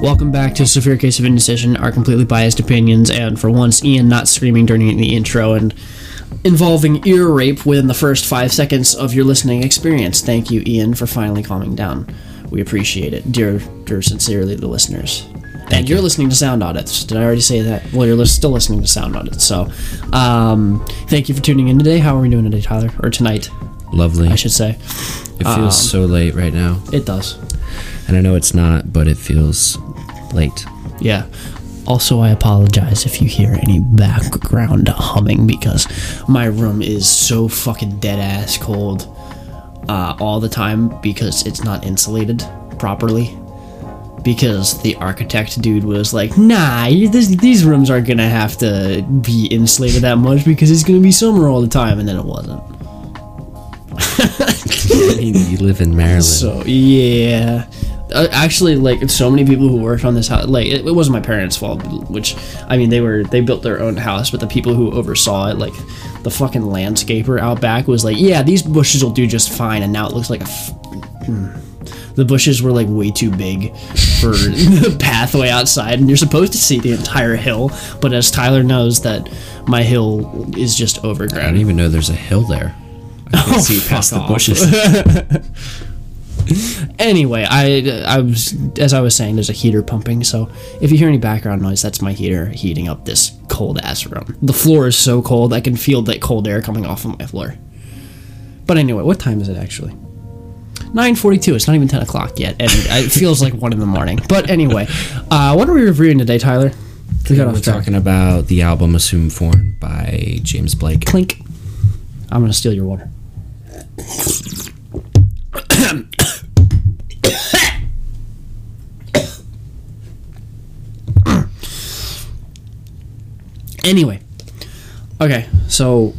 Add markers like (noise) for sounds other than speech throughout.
Welcome back to Severe Case of Indecision, our completely biased opinions, and for once, Ian not screaming during the intro and involving ear rape within the first five seconds of your listening experience. Thank you, Ian, for finally calming down. We appreciate it, dear, dear sincerely, the listeners. and you're listening to Sound Audits. Did I already say that? Well, you're still listening to Sound Audits. So, um, thank you for tuning in today. How are we doing today, Tyler? Or tonight, Lovely. I should say. it feels so late right now. It does. And I know it's not, but it feels late. Yeah. Also, I apologize if you hear any background humming because my room is so fucking dead ass cold uh, all the time because it's not insulated properly. Because the architect dude was like, nah, this, these rooms aren't gonna have to be insulated that much because it's gonna be summer all the time, and then it wasn't. I (laughs) mean, you live in Maryland. So yeah, uh, actually, like so many people who worked on this house, like it, it wasn't my parents' fault. Which I mean, they were they built their own house, but the people who oversaw it, like the fucking landscaper out back, was like, yeah, these bushes will do just fine, and now it looks like a. F- mm. the bushes were like way too big for (laughs) the pathway outside, and you're supposed to see the entire hill. But as Tyler knows, that my hill is just overgrown I don't even know there's a hill there. I can (laughs) Oh, see past the bushes. (laughs) (laughs) Anyway, I I was as I was saying, there's a heater pumping. So if you hear any background noise, that's my heater heating up this cold ass room. The floor is so cold, I can feel that cold air coming off of my floor. But anyway, what time is it actually? 9:42. It's not even 10 o'clock yet, and (laughs) it feels like one in the morning. But anyway, uh, what are we reviewing today, Tyler? We got We're talking about the album Assume Form by James Blake. Clink. I'm gonna steal your water. (coughs) (coughs) (coughs) anyway, okay, so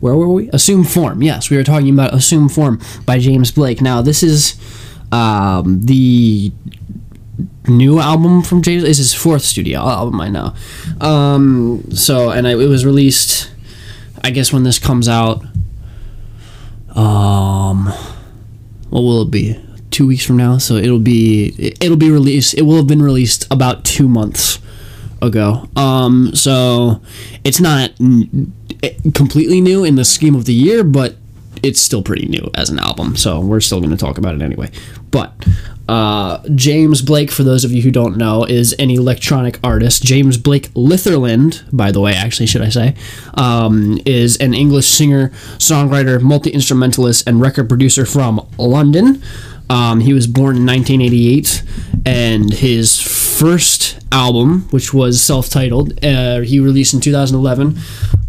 where were we? Assume Form. Yes, we were talking about Assume Form by James Blake. Now, this is um, the new album from James. It's his fourth studio album, I know. Um, so, and I, it was released, I guess, when this comes out. Um, what will it be? Two weeks from now. So it'll be it'll be released. It will have been released about two months ago. Um, so it's not n- completely new in the scheme of the year, but it's still pretty new as an album. So we're still going to talk about it anyway. But uh, James Blake, for those of you who don't know, is an electronic artist. James Blake Litherland, by the way, actually, should I say, um, is an English singer, songwriter, multi instrumentalist, and record producer from London. Um, he was born in 1988, and his first album, which was self titled, uh, he released in 2011.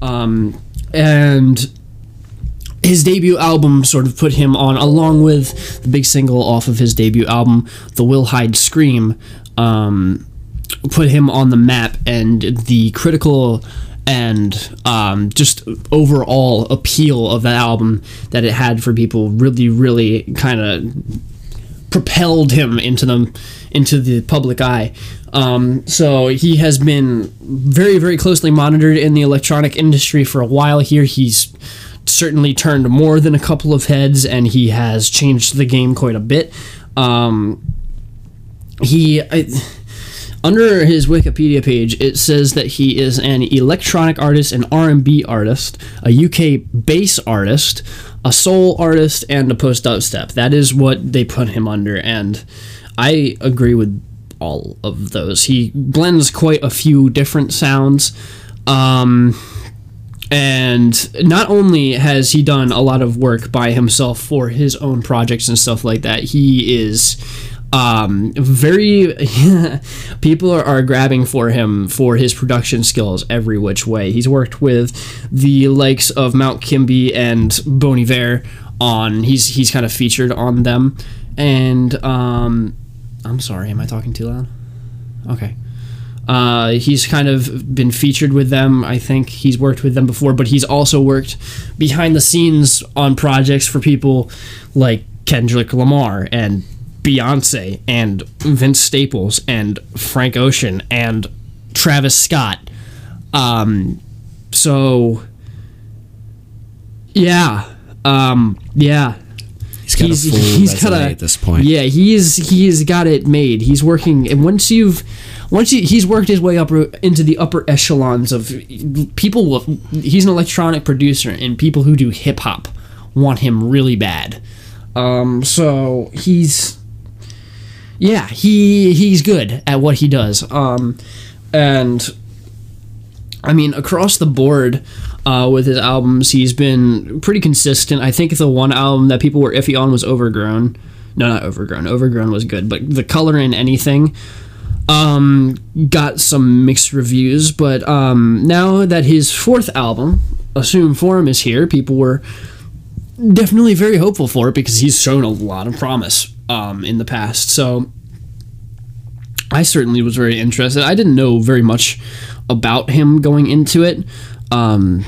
Um, and his debut album sort of put him on, along with the big single off of his debut album, The Wilhelm Scream, um, put him on the map, and the critical and um, just overall appeal of that album that it had for people really, really kind of propelled him into the into the public eye. Um, so he has been very very closely monitored in the electronic industry for a while here. He's certainly turned more than a couple of heads, and he has changed the game quite a bit. Um, he. I, under his Wikipedia page, it says that he is an electronic artist, an R&B artist, a UK bass artist, a soul artist, and a post dubstep. That is what they put him under, and I agree with all of those. He blends quite a few different sounds. Um, and not only has he done a lot of work by himself for his own projects and stuff like that, he is um, very (laughs) people are, are grabbing for him for his production skills every which way. He's worked with the likes of Mount Kimbie and Bon Iver on. He's he's kind of featured on them, and um, I'm sorry, am I talking too loud? Okay. Uh, he's kind of been featured with them. I think he's worked with them before, but he's also worked behind the scenes on projects for people like Kendrick Lamar and Beyonce and Vince Staples and Frank Ocean and Travis Scott. Um, so yeah, um, yeah, He's got a full resume at this point. Yeah, he's he's got it made. He's working, and once you've once he, he's worked his way up into the upper echelons of people. He's an electronic producer, and people who do hip hop want him really bad. Um, so he's yeah, he he's good at what he does. Um, and I mean, across the board uh, with his albums, he's been pretty consistent. I think the one album that people were iffy on was Overgrown. No, not Overgrown. Overgrown was good, but the color in anything um, got some mixed reviews. But um, now that his fourth album, Assume Form, is here, people were definitely very hopeful for it because he's shown a lot of promise um, in the past. So I certainly was very interested. I didn't know very much about him going into it. Um,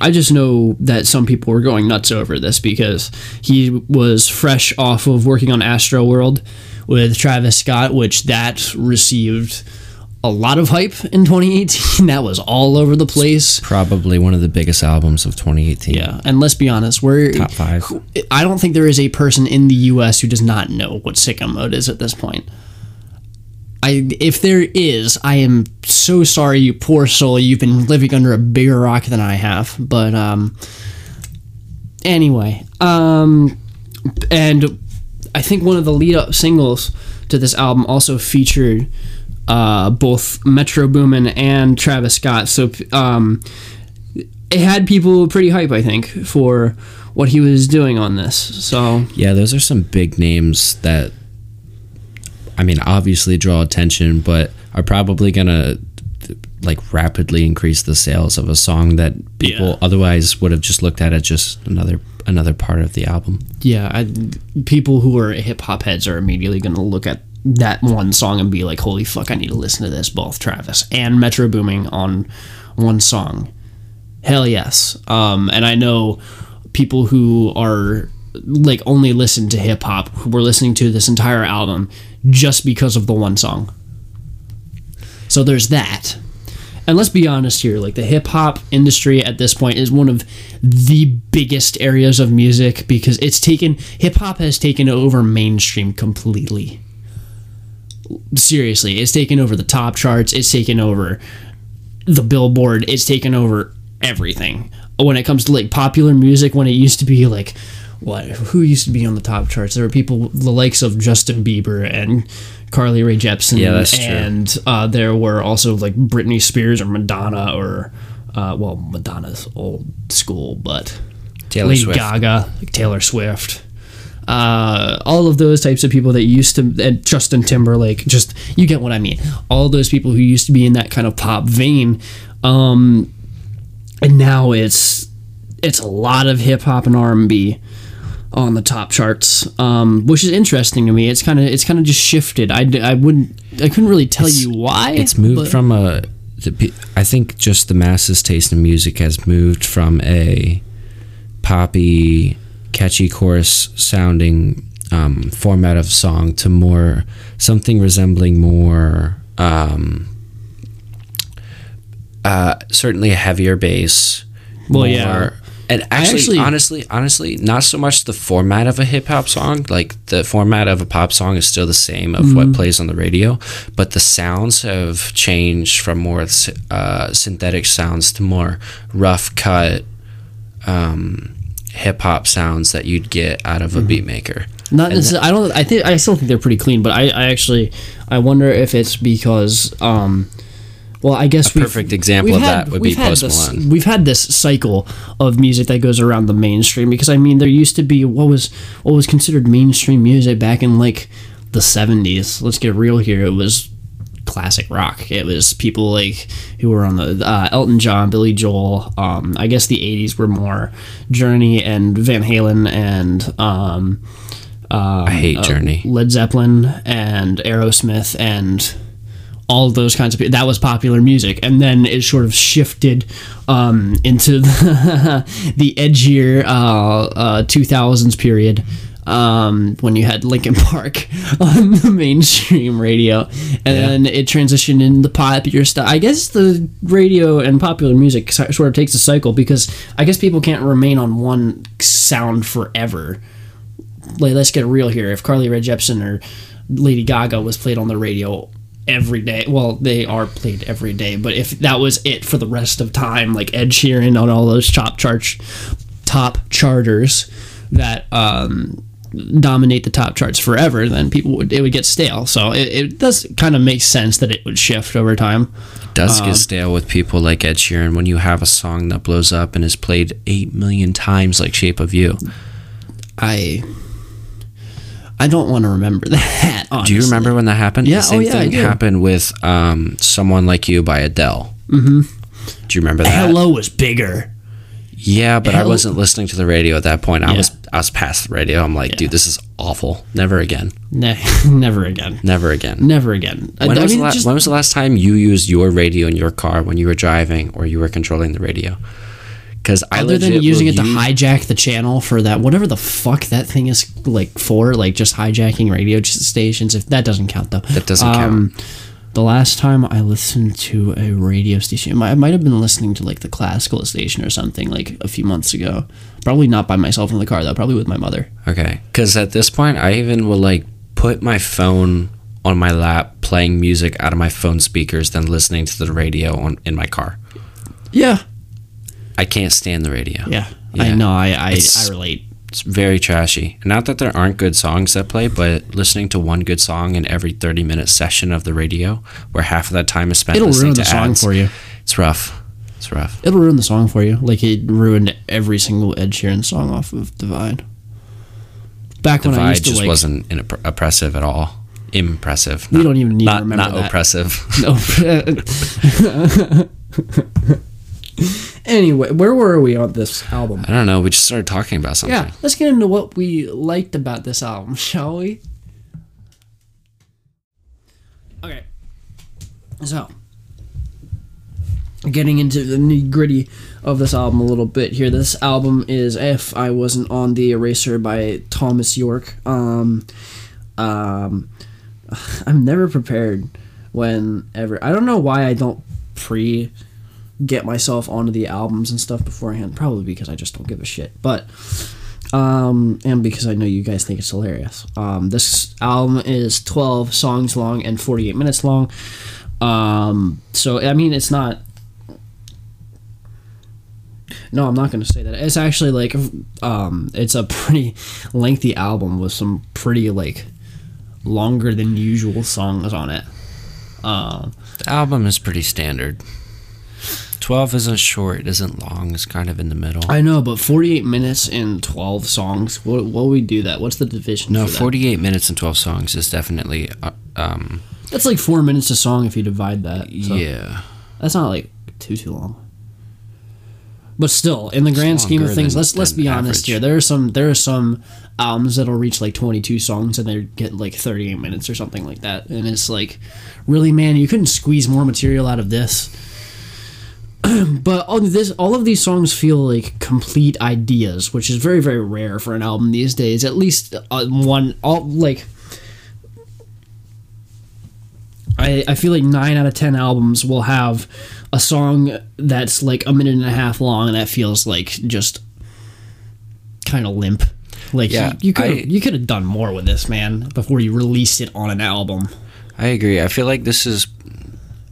I just know that some people were going nuts over this because he was fresh off of working on Astroworld with Travis Scott, which that received a lot of hype in 2018. (laughs) that was all over the place. Probably one of the biggest albums of 2018. Yeah, and let's be honest, we're top five. I don't think there is a person in the U.S. who does not know what sicko mode is at this point. I if there is, I am so sorry, you poor soul. You've been living under a bigger rock than I have. But um, anyway, um, and I think one of the lead up singles to this album also featured uh, both Metro Boomin and Travis Scott. So um, it had people pretty hype, I think, for what he was doing on this. So yeah, those are some big names that I mean, obviously draw attention, but are probably gonna like rapidly increase the sales of a song that people yeah. otherwise would have just looked at as just another another part of the album. Yeah, I, people who are hip hop heads are immediately going to look at that one song and be like, "Holy fuck, I need to listen to this." Both Travis and Metro Boomin on one song. Hell yes. Um, and I know people who are like only listen to hip hop who were listening to this entire album just because of the one song. So there's that. And let's be honest here, like the hip hop industry at this point is one of the biggest areas of music because it's taken hip hop has taken over mainstream completely. Seriously, it's taken over the top charts, it's taken over the billboard, it's taken over everything. When it comes to like popular music when it used to be like what who used to be on the top charts. There were people the likes of Justin Bieber and Carly Rae Jepsen. Yeah, that's true. And uh, there were also like Britney Spears or Madonna or uh, well, Madonna's old school, but Taylor Lady Swift. Gaga, Taylor Swift. Uh, all of those types of people that used to, and Justin Timberlake, just you get what I mean. All those people who used to be in that kind of pop vein, um, and now it's it's a lot of hip hop and R and B on the top charts, um, which is interesting to me. It's kind of it's kind of just shifted. I, I wouldn't I couldn't really tell it's, you why. It's moved from a. I think just the masses' taste in music has moved from a poppy, catchy chorus sounding um, format of song to more something resembling more um, uh, certainly a heavier bass. Well, more, yeah and actually, actually, honestly, honestly, not so much the format of a hip hop song. Like the format of a pop song is still the same of mm-hmm. what plays on the radio, but the sounds have changed from more uh, synthetic sounds to more rough cut um, hip hop sounds that you'd get out of a mm-hmm. beat maker. Not necessarily. I don't. I think. I still think they're pretty clean, but I, I actually, I wonder if it's because. Um, well, I guess a perfect example of had, that would be Post this, Malone. We've had this cycle of music that goes around the mainstream because I mean there used to be what was what was considered mainstream music back in like the 70s. Let's get real here. It was classic rock. It was people like who were on the uh, Elton John, Billy Joel. Um, I guess the 80s were more Journey and Van Halen and um, um, I hate uh, Journey, Led Zeppelin and Aerosmith and all those kinds of people. That was popular music, and then it sort of shifted um, into (laughs) the, the edgier uh, uh, 2000s period. Um, when you had Linkin Park (laughs) on the mainstream radio, and yeah. then it transitioned into popular stuff. I guess the radio and popular music sort of takes a cycle because I guess people can't remain on one sound forever like let's get real here. If Carly Rae Jepsen or Lady Gaga was played on the radio every day, well, they are played every day. But if that was it for the rest of time, like Ed Sheeran on all those top charts, top charters that um, dominate the top charts forever, then people would it would get stale. So it, it does kind of make sense that it would shift over time. It does Um, get stale with people like Ed Sheeran when you have a song that blows up and is played eight million times, like "Shape of You." I I don't want to remember (laughs) that. Do you remember when that happened? Yeah, The same oh, yeah, thing happened with um, "Someone Like You" by Adele. Mm-hmm. Do you remember that? Hello was bigger. Yeah, but I wasn't listening to the radio at that point. I Yeah. was I was past the radio. I'm like, dude, this is awful. Never again. Ne- (laughs) never again. Never again. Never again. When, I was mean, the la- just- when was the last time you used your radio in your car when you were driving or you were controlling the radio? Because I other than using it to use- hijack the channel for that whatever the fuck that thing is like for like just hijacking radio stations if that doesn't count though Um, That doesn't count. The last time i listened to a radio station i might have been listening to like the classical station or something like a few months ago. Probably not by myself in the car though probably with my mother. Okay. Because at this point, I even will like put my phone on my lap, playing music out of my phone speakers, then listening to the radio on in my car. yeah. I can't stand the radio. yeah, i know. I i, I relate It's very trashy. Not that there aren't good songs that play, but listening to one good song in every 30 minute session of the radio, where half of that time is spent it'll listening ruin to the song ads, for you It's rough. It's rough. it'll ruin the song for you like it ruined every single ed sheeran song off of divide back when i Divide used to just like wasn't in- oppressive at all. Impressive. We don't even need to not, remember Not that. oppressive. (laughs) No. (laughs) (laughs) anyway, where were we on this album? I don't know. We just started talking about something. Yeah, let's get into what we liked about this album, (laughs) shall we? Okay. So, getting into the nitty gritty of this album a little bit here. This album is If I Wasn't on the Eraser by Thomas Yorke. Um, um, (sighs) I'm never prepared whenever. I don't know why I don't pre get myself onto the albums and stuff beforehand. Probably because I just don't give a shit. But um, and because I know you guys think it's hilarious. Um, this album is 12 songs long and 48 minutes long. Um, so I mean, it's not. No, I'm not going to say that. It's actually like, um, it's a pretty lengthy album with some pretty like longer than usual songs on it. Um, The album is pretty standard. 12 isn't short, it isn't long, it's kind of in the middle. I know, but 48 minutes and 12 songs. What what we do that? What's the division? no, for that? 48 minutes and 12 songs is definitely. Uh, um, That's like four minutes a song if you divide that. So yeah. that's not like too too long. But still, in the grand scheme of things, than- let's let's be honest average. here. There are some there are some albums that'll reach like 22 songs and they get like 38 minutes or something like that, and it's like, really, man, you couldn't squeeze more material out of this. (clears throat) but all of this, all of these songs feel like complete ideas, which is very very rare for an album these days. At least uh, one, all like. I, I feel like nine out of ten albums will have a song that's like a minute and a half long and that feels like just kind of limp. Like Yeah, you could you could have done more with this man before you released it on an album. I agree. I feel like this is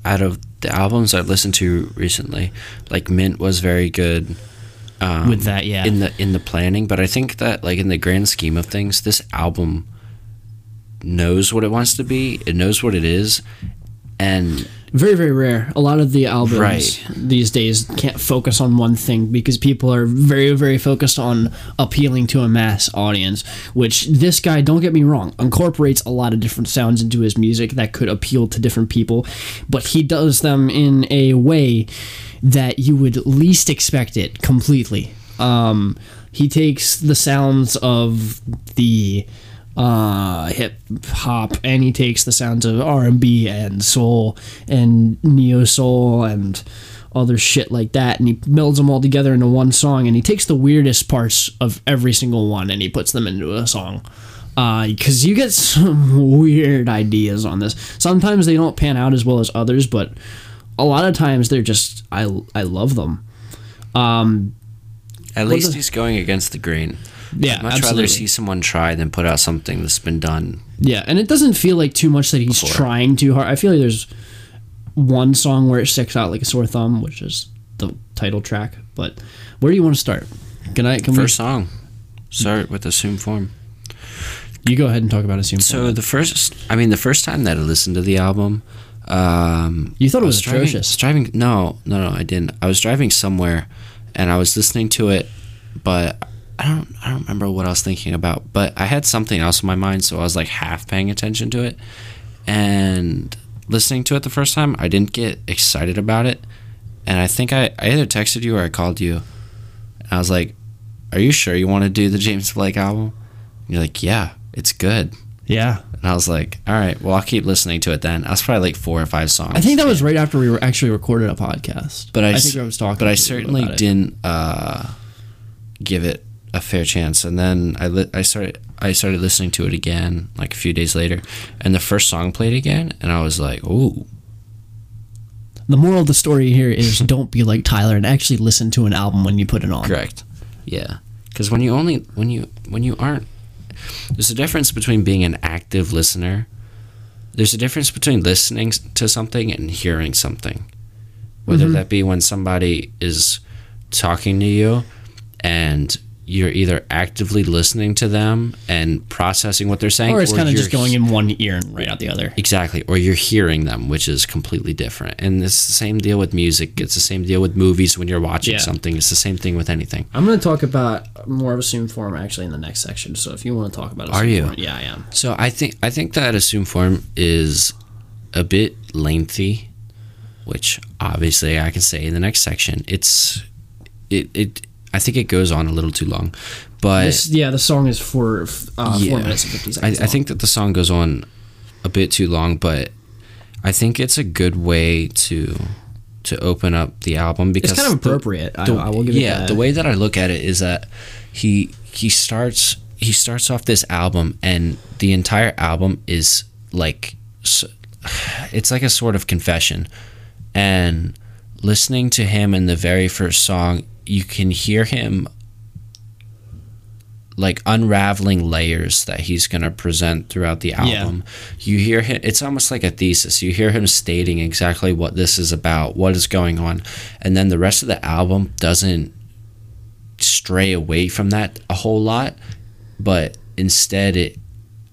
out of the albums I've listened to recently. Like Mint was very good um, With that, yeah. in the in the planning, but I think that like in the grand scheme of things, this album knows what it wants to be. It knows what it is, and Very very rare. A lot of the albums Right. these days can't focus on one thing because people are very very focused on appealing to a mass audience. Which this guy, don't get me wrong, incorporates a lot of different sounds into his music that could appeal to different people, but he does them in a way that you would least expect it completely. Um, he takes the sounds of the uh, hip hop, and he takes the sounds of R and B and soul and neo soul and other shit like that, and he melds them all together into one song. And he takes the weirdest parts of every single one and he puts them into a song. Because you get (laughs) some weird ideas on this. Sometimes they don't pan out as well as others, but a lot of times they're just I I love them. Um, at least the- he's going against the grain. Yeah, I'd much absolutely. rather see someone try than put out something that's been done. Yeah, and it doesn't feel like too much that he's Before. trying too hard. I feel like there's one song where it sticks out like a sore thumb, which is the title track. But where do you want to start? Can I? Can First song, start with Assume Form. You go ahead and talk about Assume. So Form. the first, I mean, the first time that I listened to the album, um, You thought it I was driving, atrocious. Driving, no, no, no, I didn't. I was driving somewhere, and I was listening to it, but I don't, I don't remember what I was thinking about. But I had something else in my mind, so I was like half paying attention to it, and listening to it the first time, I didn't get excited about it, and I think I, I either texted you or I called you, and I was like, "Are you sure you want to do the James Blake album?" And you're like, "Yeah, it's good." yeah, And I was like, all right, well, I'll keep listening to it then. I was probably like four or five songs. I think that was right after we were actually recorded a podcast. But I, I think I was talking. But I certainly didn't uh, give it a fair chance. And then I li- I started I started listening to it again like a few days later, and the first song played again, and I was like, ooh, The moral of the story here is (laughs) don't be like Tyler and actually listen to an album when you put it on. correct, yeah. Because when you only when you when you aren't, there's a difference between being an active listener. There's a difference between listening to something and hearing something. Whether Mhm. that be when somebody is talking to you and you're either actively listening to them and processing what they're saying Or it's kind of just going in one ear and right out the other. Exactly, or you're hearing them, which is completely different. And it's the same deal with music. It's the same deal with movies when you're watching Yeah. something. It's the same thing with anything. I'm going to talk about more of assumed form actually in the next section. So if you want to talk about Are you? form, yeah, I am. So I think I think that assume form is a bit lengthy, which obviously I can say in the next section. It's it it I think it goes on a little too long, but This, yeah, the song is for uh, four Yeah. minutes and fifty I, seconds. I think that the song goes on a bit too long, but I think it's a good way to to open up the album because it's kind of appropriate. I, the- I will give yeah, it that. the way that I look at it is that he he starts he starts off this album and the entire album is like it's like a sort of confession and listening to him in the very first song you can hear him like unraveling layers that he's going to present throughout the album. You hear him it's almost like a thesis. You hear him stating exactly what this is about, what is going on, and then the rest of the album doesn't stray away from that a whole lot, but instead it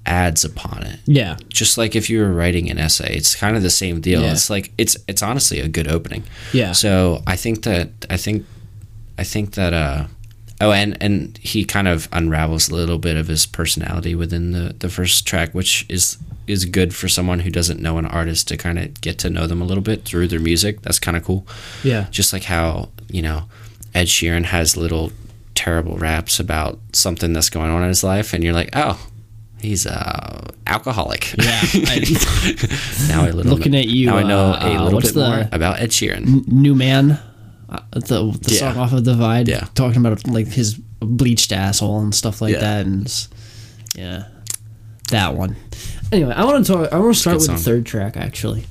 adds upon it. yeah, Just like if you were writing an essay, it's kind of the same deal. Yeah. It's like it's it's honestly a good opening. yeah. So I think that I think I think that uh oh and and he kind of unravels a little bit of his personality within the the first track, which is is good for someone who doesn't know an artist to kind of get to know them a little bit through their music. That's kind of cool. yeah. Just like how you know Ed Sheeran has little terrible raps about something that's going on in his life, and you're like, oh. He's uh alcoholic. Yeah, I- (laughs) now I little Looking at you, Now I know uh, a little bit the- more about Ed Sheeran. N- New Man, uh, the the Yeah. song off of Divide, Yeah. talking about like his bleached asshole and stuff like Yeah. that, and yeah, that one. Anyway, I want to talk. I want to start with the third track actually.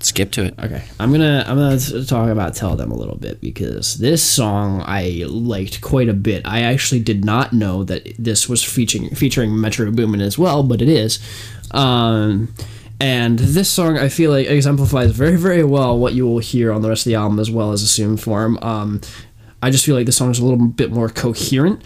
Skip to it. Okay, I'm gonna I'm gonna talk about "Tell Them" a little bit because this song I liked quite a bit. I actually did not know that this was featuring featuring Metro Boomin as well, but it is. Um, and this song I feel like exemplifies very very well what you will hear on the rest of the album as well as Assumed Form. Um, I just feel like the song is a little bit more coherent,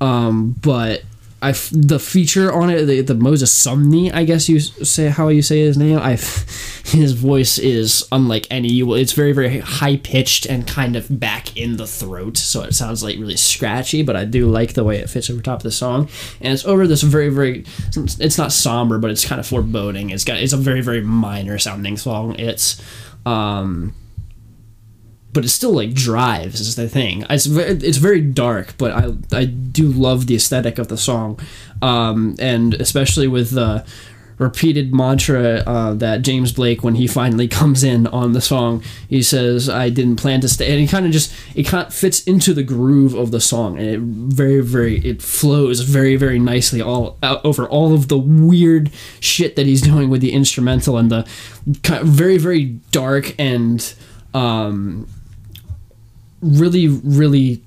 um, but. I the feature on it, the, the Moses Sumney, I guess you say how you say his name. I, (laughs) his voice is unlike any. It's very very high pitched and kind of back in the throat, so it sounds like really scratchy. But I do like the way it fits over top of the song, and it's over this very very. It's not somber, but it's kind of foreboding. It's got it's a very very minor sounding song. It's um but it still like drives is the thing. It's it's very dark, but I I do love the aesthetic of the song, um, and especially with the repeated mantra uh, that James Blake when he finally (laughs) comes in on the song, he says, "I didn't plan to stay," and he kind of just it kind of fits into the groove of the song, and it very very it flows very very nicely all out over all of the weird shit that he's (laughs) doing with the instrumental and the kind of very very dark and um really really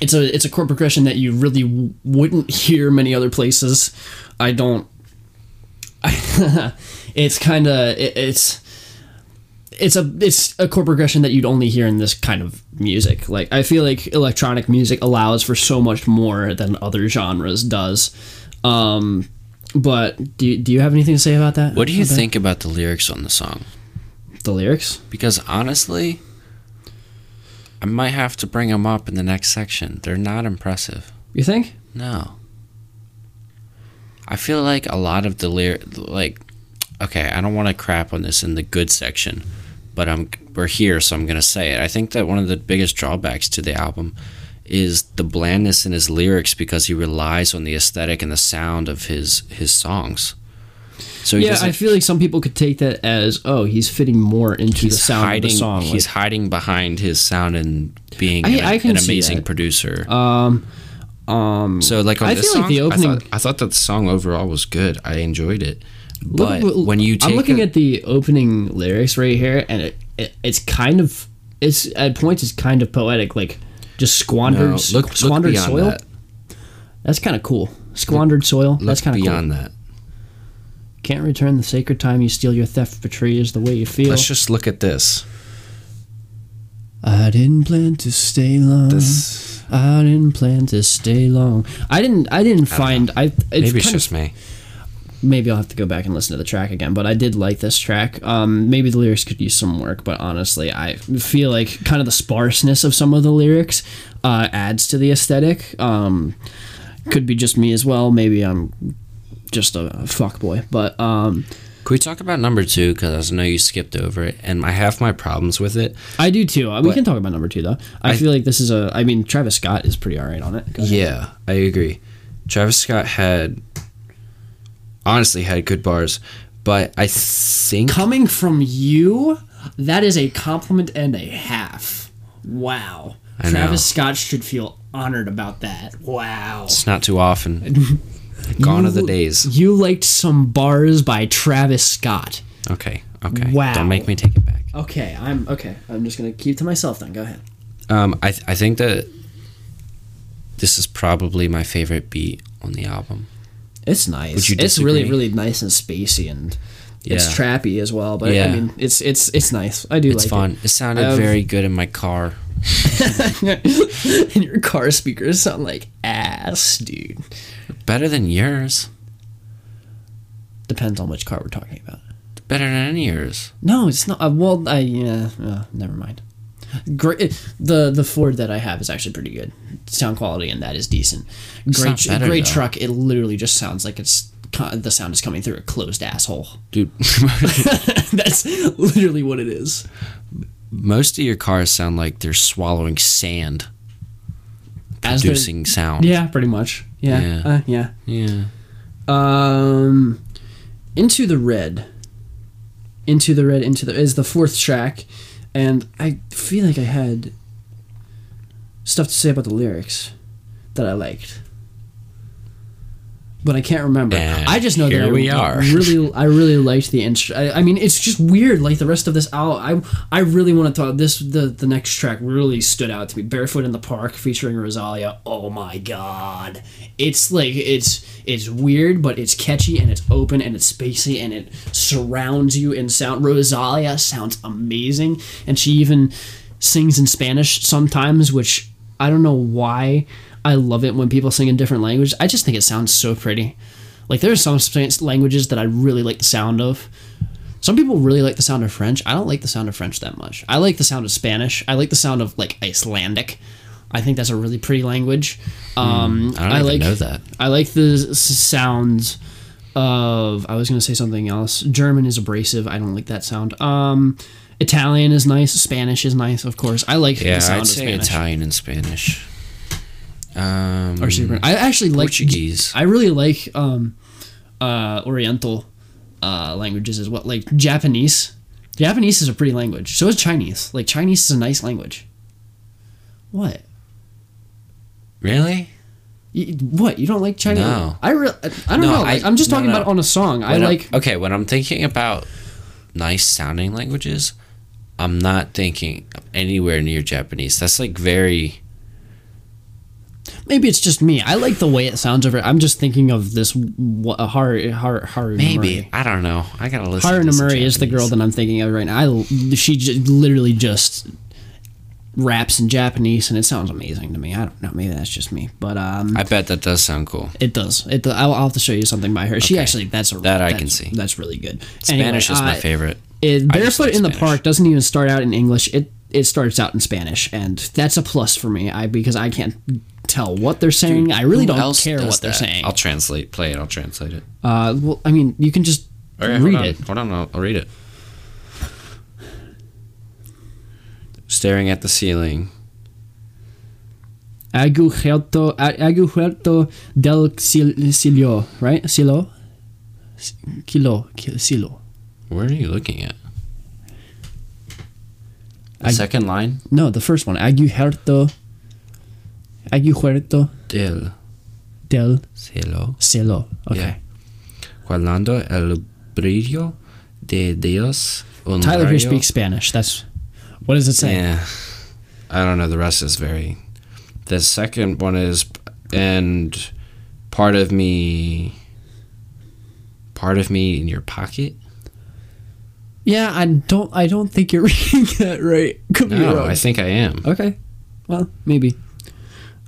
it's a it's a chord progression that you really w- wouldn't hear many other places. I don't. I, (laughs) it's kind of it, it's it's a it's a chord progression that you'd only hear in this kind of music. Like I feel like electronic music allows for so much more than other genres does. Um, but do you, do you have anything to say about that? What do you about think about the lyrics on the song? the lyrics? Because honestly, I might have to bring them up in the next section. They're not impressive. You think? No. I feel like a lot of the lyric, like, okay, I don't want to crap on this in the good section, but I'm we're here, so I'm gonna say it. I think that one of the biggest drawbacks to the album is the blandness in his lyrics because he relies on the aesthetic and the sound of his his songs. So Yeah, I feel like some people could take that as oh he's fitting more into the sound hiding, of the song. He's like- hiding behind his sound and being I- an, I an amazing producer. um, um, so like I feel song, like the opening- I thought, I thought that the song overall was good. I enjoyed it, but Look- when you take I'm looking a- at the opening lyrics right here, and it, it it's kind of it's at points it's kind of poetic, like just squandered No, look, look squandered beyond soil. that. That's kind of cool. Squandered soil. Look That's kind of cool. beyond that. Can't return the sacred time you steal. Your theft betrays the way you feel. Let's just look at this. I didn't plan to stay long. This I didn't plan to stay long. I didn't. I didn't find. I. It's maybe it's just of, me. maybe I'll have to go back and listen to the track again. But I did like this track. Um, maybe the lyrics could use some work, but honestly, I feel like kind of the sparseness of some of the lyrics uh, adds to the aesthetic. Um, could be just me as well. Maybe I'm just a fuck boy, but um, Can we talk about number two? Because I know you skipped over it, and I have my problems with it. I do too. Uh, We can talk about number two though. I, I- feel like this is a. I mean, Travis Scott is pretty alright on it. Yeah, I agree. Travis Scott had honestly had good bars, but I think Coming from you, that is a compliment and a half. Wow. I know. Travis Scott should feel honored about that. Wow. it's not too often. (laughs) Gone are the days. You liked some bars by Travis Scott. Okay, okay. Wow. Don't make me take it back. Okay, I'm okay. I'm just gonna keep to myself then. Go ahead. Um, I th- I think that this is probably my favorite beat on the album. It's nice. You it's really, really nice and spacey and it's Yeah. trappy as well. But I mean, it's it's it's nice. I do It's like fun. It, sounded I've- very good in my car. (laughs) and your car speakers sound like ass, dude. Better than yours. Depends on which car we're talking about. Better than any yours. No, it's not. Uh, well, I yeah, uh, never mind. Great. The the Ford that I have is actually pretty good. Sound quality and that is decent. Great, better, great though. truck. It literally just sounds like it's the sound is coming through a closed asshole. Dude, (laughs) That's literally what it is. most of your cars sound like they're swallowing sand. Producing sound. Yeah, pretty much. Yeah, Yeah. Uh, yeah. Yeah. Um, into the red. Into the red. Into the is the fourth track, and I feel like I had stuff to say about the lyrics that I liked, but I can't remember. And I just know that I we are. really, (laughs) I really liked the intro. I, I mean, it's just weird. Like the rest of this album, I, I really want to talk. This the the next track really stood out to me. Barefoot in the Park featuring Rosalia. Oh my god, it's like it's it's weird, but it's catchy and it's open and it's spacey and it surrounds you in sound. Rosalia sounds amazing, and she even sings in Spanish sometimes, which I don't know why. I love it when people sing in different languages. I just think it sounds so pretty. Like there are some languages that I really like the sound of. Some people really like the sound of French. I don't like the sound of French that much. I like the sound of Spanish. I like the sound of like Icelandic. I think that's a really pretty language. Um, I don't even like know that. I like the s- sounds of. I was going to say something else. German is abrasive. I don't like that sound. Um, Italian is nice. Spanish is nice, of course. I like Yeah, the sound I'd of say Spanish. Italian and Spanish. Um, or super. I actually like Portuguese. I really like um, uh, Oriental uh, languages as well, like Japanese. Japanese is a pretty language. So is Chinese. Like Chinese is a nice language. What? Really? You, what? You don't like Chinese? No. I re- I don't No, know. Like, I- I'm just no, talking no. about on a song. I When I'm- like. okay, when I'm thinking about nice sounding languages, I'm not thinking anywhere near Japanese. That's like very maybe it's just me. I like the way it sounds over. I'm just thinking of this wha- Haru Haru Haru Maybe Murray. I don't know. I gotta listen. Haru Nemuri is the girl that I'm thinking of right now. I she just, literally just raps in Japanese and it sounds amazing to me. I don't know. Maybe that's just me, but um, I bet that does sound cool. it does. It. I'll, I'll have to show you something by her. She actually that's a That I can see. That's really good. Spanish Anyway, is my uh, favorite. It, Barefoot like in the Park doesn't even start out in English. It it starts out in Spanish, and that's a plus for me. I because I can't tell what they're saying. I really don't care what they're saying. I'll translate. Play it. I'll translate it. uh, well, I mean, you can just Okay, hold read on. it. Hold on. I'll, I'll read it. Staring at the ceiling. Agujero, agujero del sil- silo, right? Silo, kilo, ki- silo. Where are you looking at? The I- second line. No, the first one. Agujero, agujero Del del cielo. silo. Okay. Yeah. Guardando el brillo de Dios. Tyler here speaks Spanish. That's what does it say? Yeah. I don't know. The rest is very. The second one is, and part of me. Part of me in your pocket. Yeah, I don't. I don't think you're (laughs) reading that right. Could No. I think I am. okay. Well, maybe.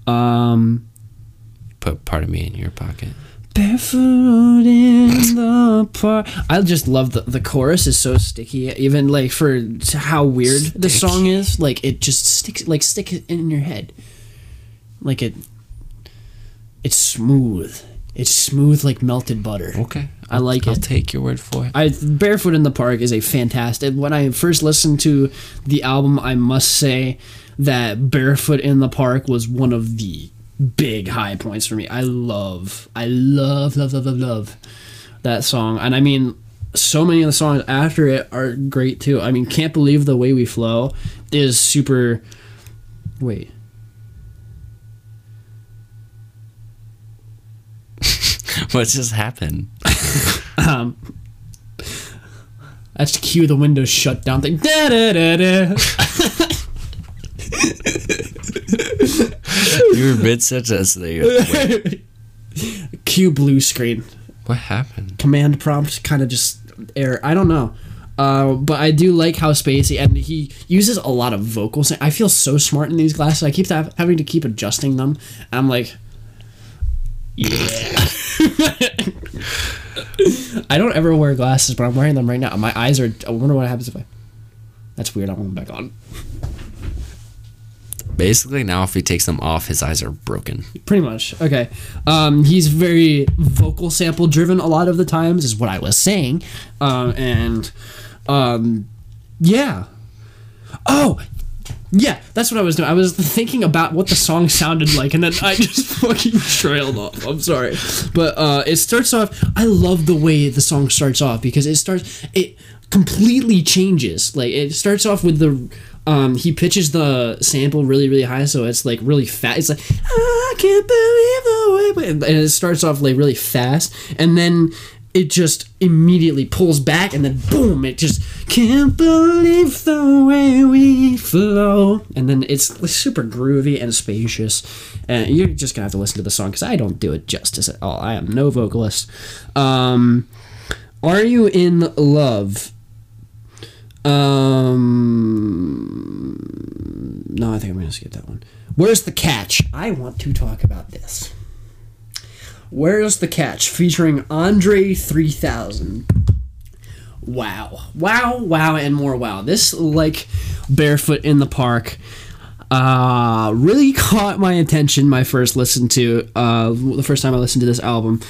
Um, Put part of me in your pocket. barefoot in the park. I just love the the chorus is so sticky. Even like for how weird the song is, like it just sticks. Like stick it in your head. Like it. It's smooth. It's smooth like melted butter. Okay. I like I'll it. take your word for it. I Barefoot in the Park is a fantastic. When I first listened to the album, I must say that Barefoot in the Park was one of the big high points for me. I love, I love, love, love, love, love that song. And I mean, so many of the songs after it are great too. I mean, Can't Believe the Way We Flow is super. Wait. (laughs) what just happened? (laughs) Um, that's to cue the Windows shutdown thing. Da, da, da, da. (laughs) (laughs) you were mid sentence there. (laughs) Cue blue screen. What happened? Command prompt kind of just error. I don't know. Uh, but I do like how spacey and he uses a lot of vocals. I feel so smart in these glasses. I keep ha- having to keep adjusting them. I'm like, yeah. (laughs) I don't ever wear glasses, but I'm wearing them right now. My eyes are. I wonder what happens if I. That's weird. I want them back on. Basically, now if he takes them off, his eyes are broken. Pretty much. Okay. Um, he's very vocal sample driven a lot of the times, is what I was saying. Um, and um, yeah. Oh, yeah. That's what I was doing. I was thinking about what the song sounded like, and then I (laughs) just fucking trailed off. I'm sorry, but uh, it starts off. I love the way the song starts off because it starts. It completely changes. Like it starts off with the. Um, he pitches the sample really, really high, so it's like really fast. It's like I can't believe the way, and it starts off like really fast, and then it just immediately pulls back, and then boom, it just can't believe the way we flow, and then it's super groovy and spacious. And you're just gonna have to listen to the song because I don't do it justice at all. I am no vocalist. Um, are you in love? Um, no, I think I'm gonna skip that one. Where's the catch? I want to talk about this. Where's the catch? Featuring Andre 3000. Wow, wow, wow, and more wow. This like barefoot in the park. Uh, really (laughs) caught my attention. My first listen to uh, the first time I listened to this album.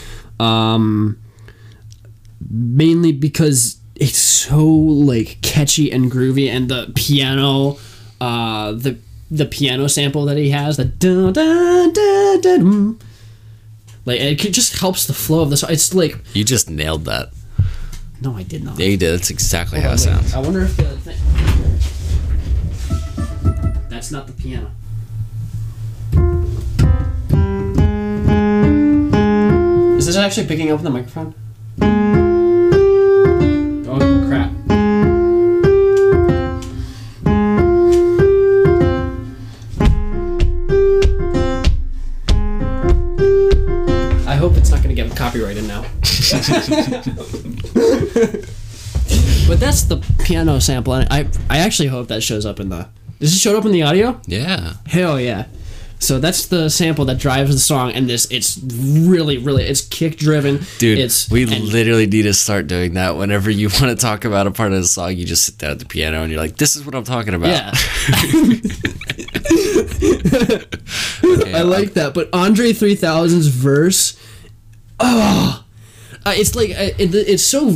Um, mainly because it's so like catchy and groovy and the piano uh the the piano sample that he has the dun, dun, dun, dun, dun. like it just helps the flow of the song it's like You just nailed that. no i did not Yeah, you did. That's exactly how it Wait, sounds. i wonder if the thing that's not the piano is this actually picking up the microphone hope it's not going to get copyrighted now. (laughs) but that's the piano sample, and I I actually hope that shows up in the. Does it show up in the audio? Yeah. Hell yeah. So that's the sample that drives the song, and this it's really, really it's kick driven. Dude, it's we and- literally need to start doing that. Whenever you (laughs) want to talk about a part of the song, you just sit down at the piano and you're like, "This is what I'm talking about." yeah. Okay, (laughs) I like that. But Andre 3000's verse, oh, uh, it's like uh, it, it's so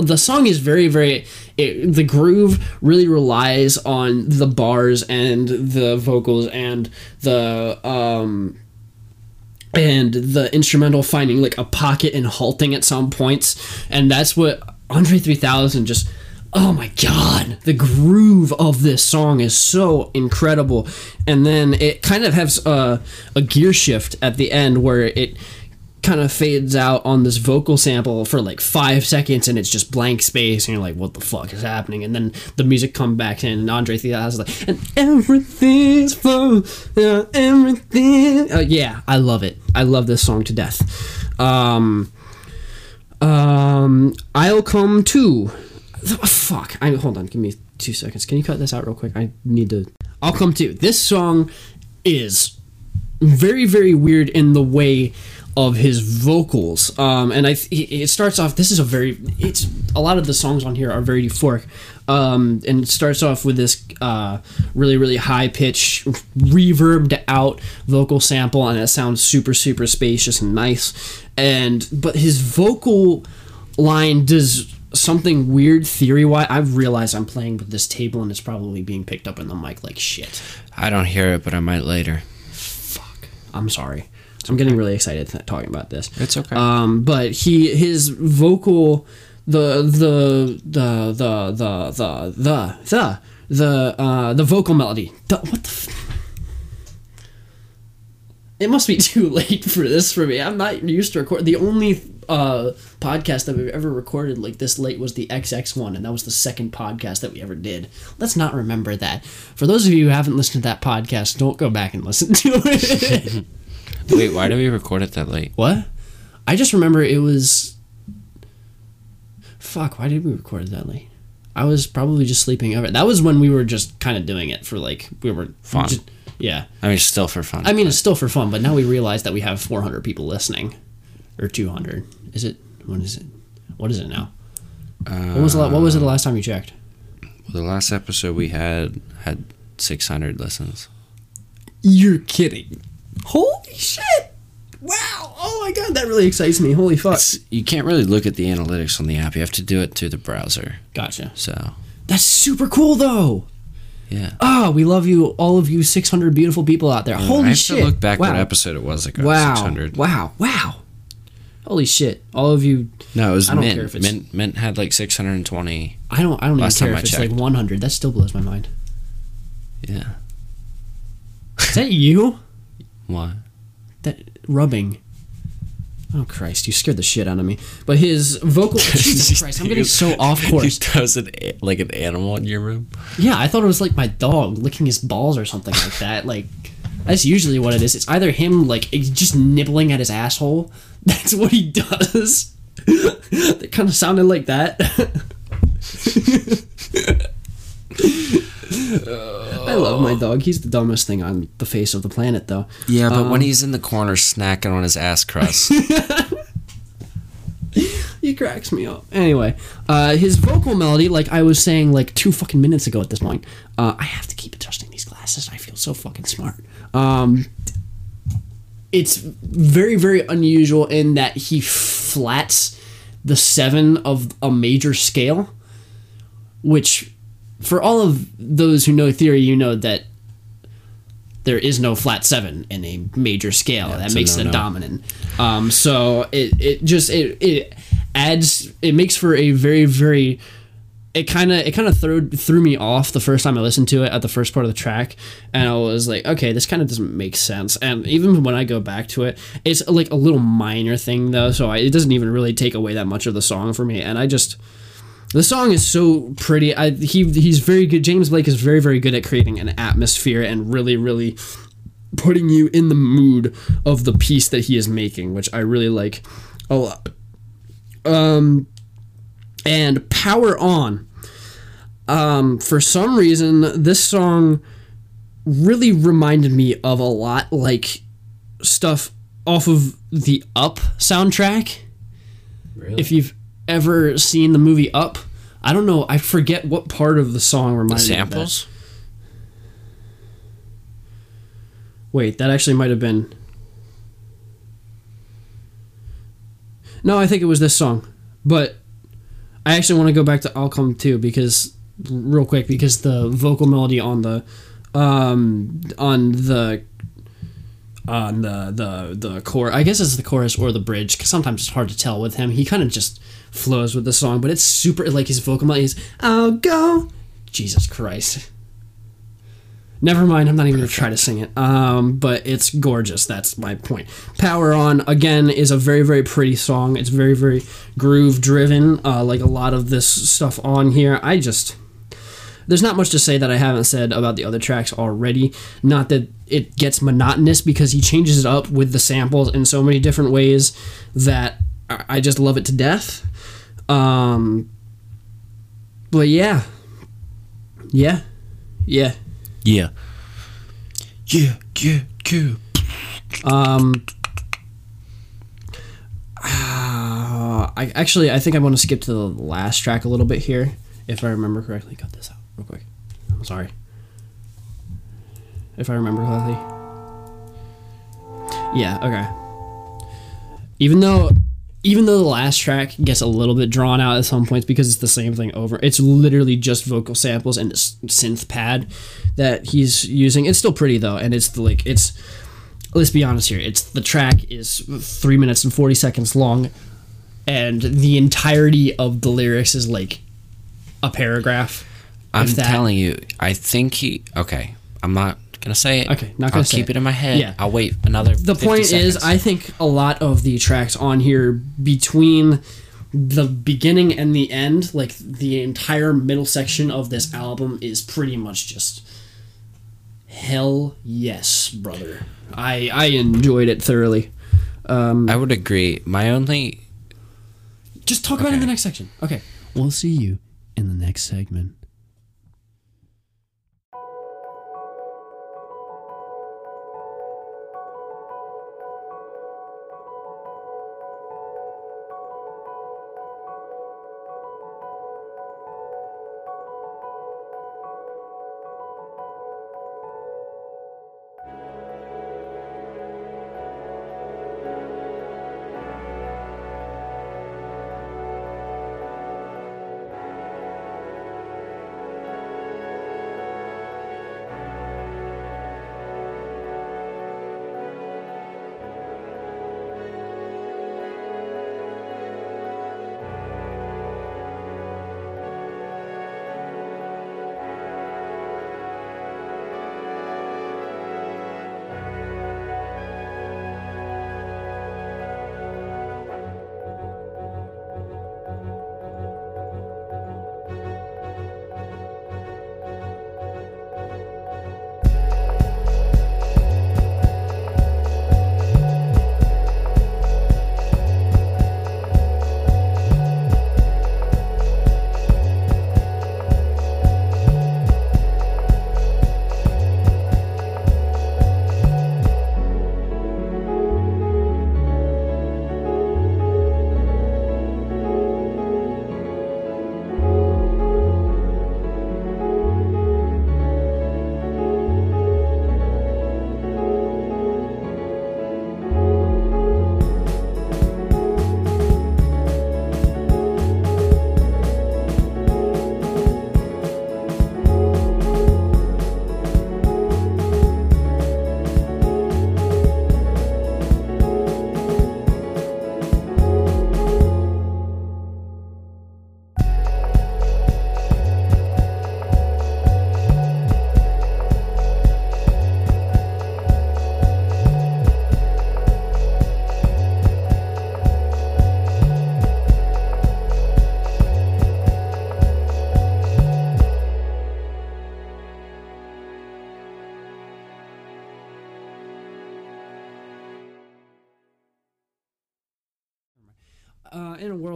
the song is very very it, the groove really relies on the bars and the vocals and the um and the instrumental finding like a pocket and halting at some points. And that's what Andre 3000 just oh my god the groove of this song is so incredible. And then it kind of has a, a gear shift at the end where it kind of fades out on this vocal sample for like five seconds and it's just blank space and you're like what the fuck is happening? And then the music comes back in and andre 3000 is like and everything's full yeah, everything. Uh, yeah i love it. I love this song to death. Um um i'll come too. Fuck? I hold on give me two seconds. Can you cut this out real quick? I need to. I'll come too. This song is very very weird in the way of his vocals. Um and i th- it starts off this is a very it's a lot of the songs on here are very euphoric. Um and it starts off with this uh really really high pitch reverbed out vocal sample and it sounds super super spacious and nice. And but his vocal line does something weird theory wise i've realized i'm playing with this table and it's probably being picked up in the mic like shit. I don't hear it, but I might later. fuck. I'm sorry i'm getting really excited th- talking about this. It's okay. um but he his vocal the the the the the the the the the uh the vocal melody. The, what the f- it must be (laughs) too late for this for me. I'm not used to record the only uh podcast that we've ever recorded like this late was the xx one and that was the second podcast that we ever did. Let's not remember that. For those of you who haven't listened to that podcast don't go back and listen to it (laughs) (laughs) Wait, why do we record it that late? what? I just remember it was. Fuck, why did we record it that late? I was probably just sleeping over. That was when we were just kind of doing it for like we were Fun. just- yeah, I mean, still for fun. I mean it's still for fun, but now we realize that we have 400 people listening, or 200. Is it? What is it? What is it now? uh, What was the, what was it the last time you checked? the last episode we had had 600 listens. You're kidding! Holy shit! Wow! Oh my god, that really excites me. Holy fuck! It's, you can't really look at the analytics on the app. You have to do it through the browser. Gotcha. So, That's super cool though. yeah. Ah, we love you, all of you 600 beautiful people out there. Holy I have shit. to look back wow. what episode it was ago. Wow. 600. Wow. Wow. Holy shit. All of you No, it was I don't Mint. care if it's- Mint. Mint had like 620. I don't I don't even care if I it's like 100. That still blows my mind. Yeah. Is that you? (laughs) What? That rubbing. Oh Christ, you scared the shit out of me. But his vocal (laughs) Jesus Christ, I'm getting so off course. (laughs) He does an, like an animal in your room. Yeah, I thought it was like my dog licking his balls or something like that. (laughs) Like that's usually what it is. It's either him like just nibbling at his asshole. That's what he does. that kind of sounded like that. (laughs) I love my dog. He's the dumbest thing on the face of the planet, though. Yeah, but Um, when he's in the corner snacking on his ass crust, (laughs) He cracks me up. Anyway, uh, his vocal melody, like I was saying like two fucking minutes ago at this point, uh, I have to keep adjusting these glasses. I feel so fucking smart. Um, it's very, very unusual in that he flats the seven of a major scale, which, for all of those who know theory, you know that there is no flat seven in a major scale. that it's a makes it no-no. dominant. Um, so it, it just it, it adds it makes for a very very it kind of it kind of threw threw me off the first time I listened to it at the first part of the track, and I was like, okay, this kind of doesn't make sense. And even when I go back to it, it's like a little minor thing though, so I, it doesn't even really take away that much of the song for me. And I just the song is so pretty. I he he's very good. James Blake is very very good at creating an atmosphere and really really putting you in the mood of the piece that he is making, which I really like a lot. Um, and Power On. Um, for some reason, this song really reminded me of a lot like stuff off of the Up soundtrack. Really? If you've ever seen the movie Up, I don't know, I forget what part of the song reminded me of that. samples? Wait, that actually might have been. No, I think it was this song. But I actually want to go back to I'll Come Too because real quick because the vocal melody on the um on the on the the the core I guess it's the chorus or the bridge cuz sometimes it's hard to tell with him. He kind of just flows with the song, but it's super like his vocal melody is I'll go Jesus Christ. Never mind, I'm not even gonna try to sing it. Um, but it's gorgeous. That's my point. Power On again is a very very pretty song. It's very very groove driven, uh, like a lot of this stuff on here. I just there's not much to say that I haven't said about the other tracks already. Not that it gets monotonous because he changes it up with the samples in so many different ways that I just love it to death. Um, but yeah, yeah, yeah. Yeah. Yeah, yeah, yeah. Um, uh, I actually I think I want to skip to the last track a little bit here, if I remember correctly. Cut this out real quick. I'm sorry. If I remember correctly. Yeah. Okay. Even though, even though the last track gets a little bit drawn out at some points because it's the same thing over. It's literally just vocal samples and synth pad that he's using. It's still pretty though, and it's the, like it's let's be honest here. It's the track is three minutes and forty seconds long, and the entirety of the lyrics is like a paragraph. I'm that. telling you, I think he. Okay, I'm not gonna say it. Okay, not gonna I'll keep it. it. in my head. Yeah. I'll wait another. The 50 point is. I think a lot of the tracks on here between the beginning and the end, like the entire middle section of this album, is pretty much just hell yes, brother. I I enjoyed it thoroughly. Um, I would agree. My only. just talk about it in the next section. Okay. We'll see you in the next segment.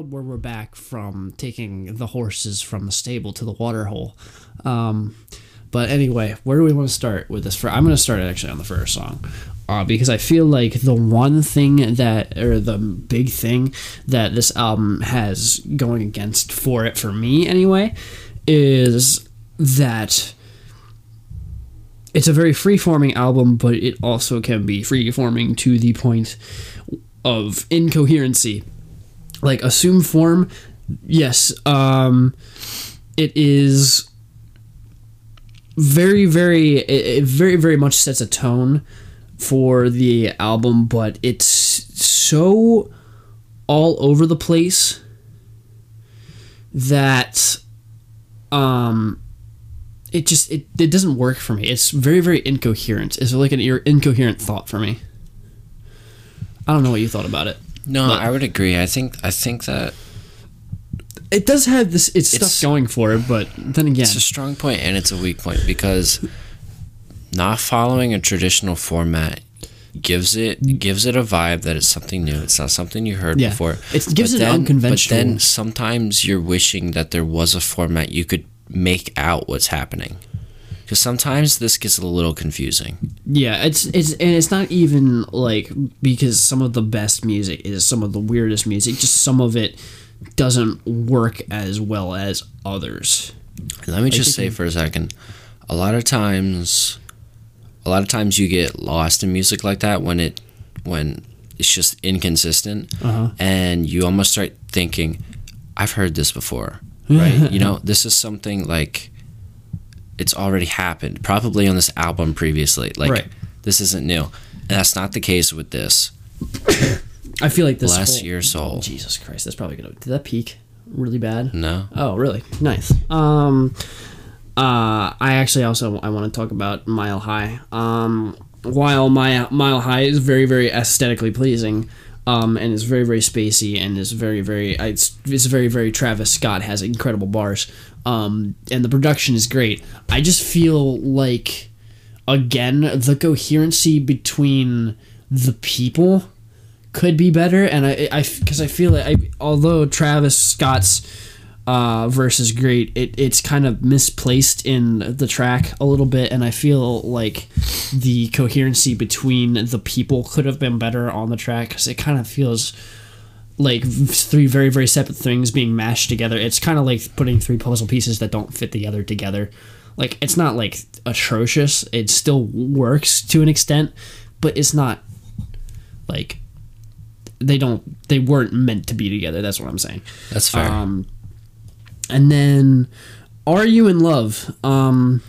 World where we're back from taking the horses from the stable to the water hole. Um, but anyway, where do we want to start with this? For I'm going to start actually on the first song. Uh, because I feel like the one thing that, or the big thing that this album has going against for it, for me anyway, is that it's a very free-forming album, but it also can be free-forming to the point of incoherency. Like assume form, yes, um, it is very, very, it, very, very much sets a tone for the album, but it's so all over the place that um it just it, it doesn't work for me. It's very very incoherent. It's like an incoherent thought for me. I don't know what you thought about it. No, But- I would agree. I think I think that It does have this it's, It's- stuff going for it, but then again, it's a strong point and it's a weak point because not following a traditional format gives it gives it a vibe that it's something new. It's not something you heard Yeah. before. It gives But it an then- unconventional- But then sometimes you're wishing that there was a format you could make out what's happening. Because sometimes this gets a little confusing. Yeah, it's it's and it's not even like because some of the best music is some of the weirdest music. Just some of it doesn't work as well as others. Let me just say for a second, a lot of times, a lot of times you get lost in music like that when it when it's just inconsistent, Uh-huh. and you almost start thinking, "I've heard this before." Right? (laughs) you know, this is something like it's already happened, probably on this album previously. Like Right. this isn't new, and that's not the case with this. (coughs) I feel like this. Bless whole- your soul. Jesus Christ, that's probably gonna. Did that peak really bad? No, Oh, really? Nice. Um, uh, I actually also I want to talk about Mile High. Um, while my Mile High is very very aesthetically pleasing, um, and is very very spacey and is very very it's it's very very Travis Scott has incredible bars. Um, and the production is great. I just feel like again the coherency between the people could be better and i i because i feel like I, although travis scott's uh verse is great it, it's kind of misplaced in the track a little bit and i feel like the coherency between the people could have been better on the track because it kind of feels like three very very separate things being mashed together. It's kind of like putting three puzzle pieces that don't fit together together. Like it's not like atrocious. It still works to an extent but it's not like they don't they weren't meant to be together. That's what i'm saying. That's fair. um and then are you in love? Um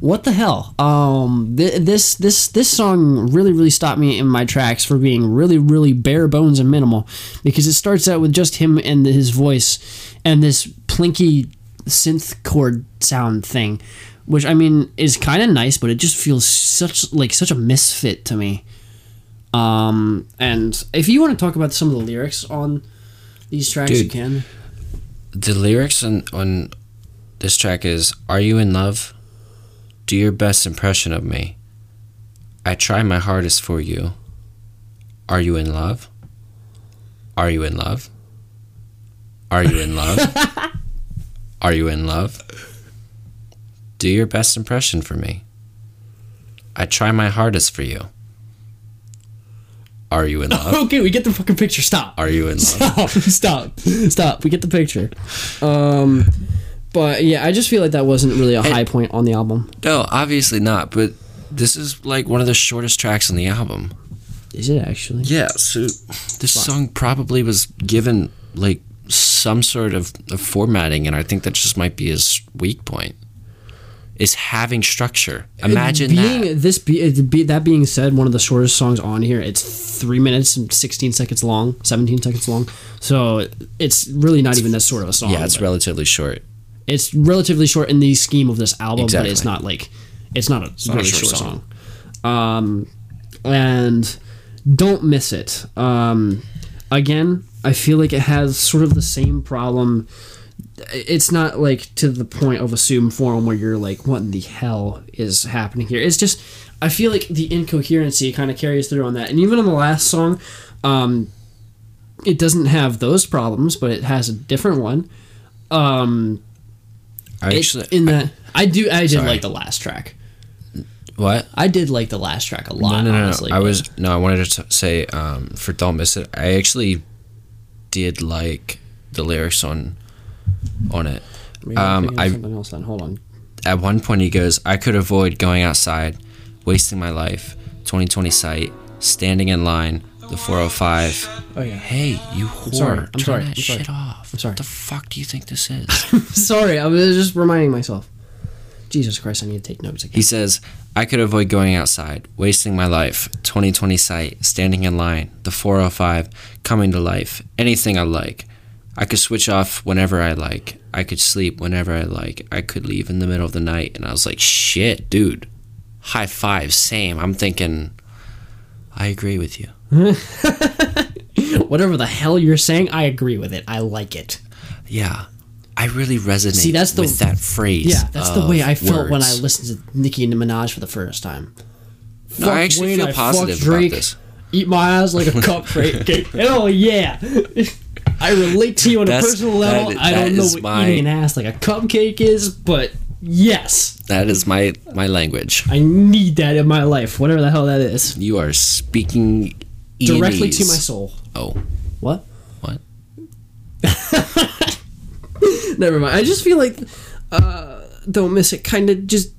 what the hell? Um th- this this this song really really stopped me in my tracks for being really really bare bones and minimal because it starts out with just him and his voice and this plinky synth chord sound thing which i mean is kind of nice but it just feels such like such a misfit to me. Um and if you want to talk about some of the lyrics on these tracks you can. The lyrics on, on this track is Are you in love? Do your best impression of me. I try my hardest for you. Are you in love? Are you in love? Are you in love? (laughs) Are you in love? Do your best impression for me. I try my hardest for you. Are you in love? (laughs) okay we get the fucking picture stop Are you in love? (laughs) stop stop stop we get the picture um but yeah i just feel like that wasn't really a high point on the album No, obviously not, but this is like one of the shortest tracks on the album. is it actually Yeah, so this song probably was given like some sort of, of formatting, and I think that just might be his weak point. Is having structure. Imagine being that. this be, be that being said one of the shortest songs on here it's three minutes and 16 seconds long 17 seconds long so it's really not even that sort of a song Yeah, it's but relatively short. It's relatively short in the scheme of this album but it's not like it's not a not a really short short, song. um and don't miss it. Um again i feel like it has sort of the same problem. It's not like to the point of assume form where you're like what in the hell is happening here? It's just i feel like the incoherency kind of carries through on that. And even on the last song um it doesn't have those problems, but it has a different one. Um, I it- actually in the I do I did Sorry. like the last track. what? I did like the last track a lot. no, no, no, honestly, no. I but- was no. I wanted to t- say um, for "Don't Miss It." I actually did like the lyrics on on it. Maybe um, I- something else then. Hold on. At one point, he goes, "I could avoid going outside, wasting my life. 2020 sight, standing in line, the 405." Oh yeah. Hey, you whore! sorry, I'm Turn sorry, that I'm sorry. shit off. I'm sorry. What the fuck do you think this is? (laughs) Sorry, I was just reminding myself. Jesus Christ, I need to take notes again. He says, I could avoid going outside, wasting my life, 2020 sight, standing in line, the 405, coming to life, anything I like. I could switch off whenever I like. I could sleep whenever I like. I could leave in the middle of the night. And I was like, shit, dude. High five, same. I'm thinking, I agree with you. (laughs) Whatever the hell you're saying, I agree with it. I like it. Yeah. I really resonate See, that's the- with that phrase. Yeah, that's the way I felt when I listened to Nicki Minaj for the first time. No, I actually Wayne, feel positive fuck about this. Eat my ass like a (laughs) cupcake. Hell yeah! (laughs) I relate to you on a personal level. that- I don't know what my- eating an ass like a cupcake is, but yes, That is my, my language. I need that in my life. Whatever the hell that is, You are speaking directly to my soul. Oh, What? what? (laughs) Never mind. I just feel like uh, "Don't Miss It" kind of just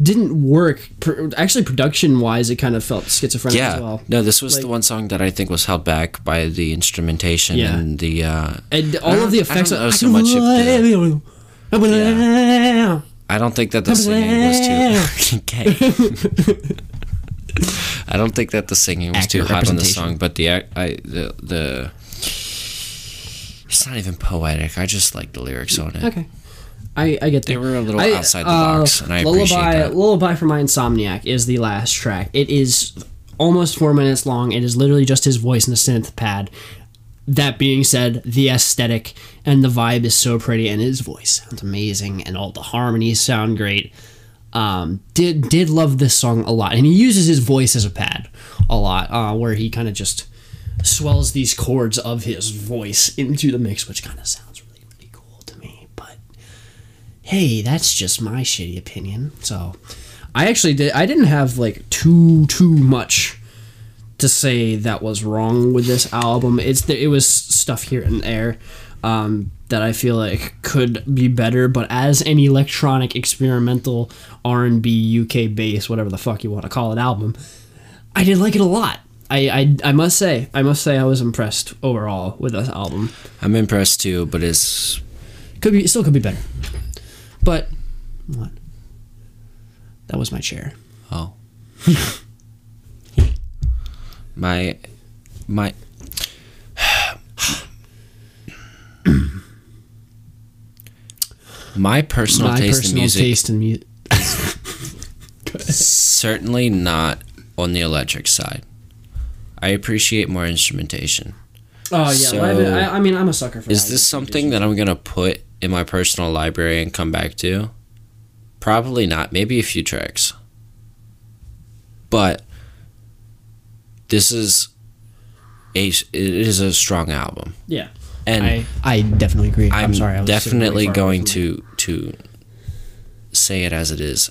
didn't work. Actually, production wise, it kind of felt schizophrenic Yeah. as well. No, this was Like- the one song that I think was held back by the instrumentation Yeah. and the. Uh, And all of the effects. I don't know so much the- Yeah. I don't think that the singing was too. (laughs) (laughs) okay. I don't think that the singing was too hot on the song, but the I the the. It's not even poetic. I just like the lyrics on it. Okay. I, I get that. They were a little I- outside the uh, box, and I appreciate Lullaby, that. Lullaby for My Insomniac is the last track. It is almost four minutes long. It is literally just his voice and a synth pad. That being said, the aesthetic and the vibe is so pretty, and his voice sounds amazing, and all the harmonies sound great. Um, did did love this song a lot, and he uses his voice as a pad a lot, uh, where he kind of just swells these chords of his voice into the mix, which kind of sounds really really cool to me. But hey, that's just my shitty opinion. So I actually did I didn't have like too too much to say that was wrong with this album. It's it was stuff here and there um, that I feel like could be better, but as an electronic experimental R and B UK bass, whatever the fuck you want to call it, album, I did like it a lot. I, I, I must say I must say I was impressed overall with this album. I'm impressed too, but it's Could be still could be better, but what? That was my chair. Oh. (laughs) my my (sighs) (clears throat) (clears throat) my personal my taste personal in music taste in music. certainly not on the electric side. I appreciate more instrumentation. Oh yeah, So- live- uh, I, I mean I'm a sucker for. Is this something that I'm gonna put in my personal library and come back to? Probably not. Maybe a few tracks. But this is a it is a strong album, Yeah, and I I definitely agree. I'm, I'm, sorry. I was definitely really far away going to to say it as it is.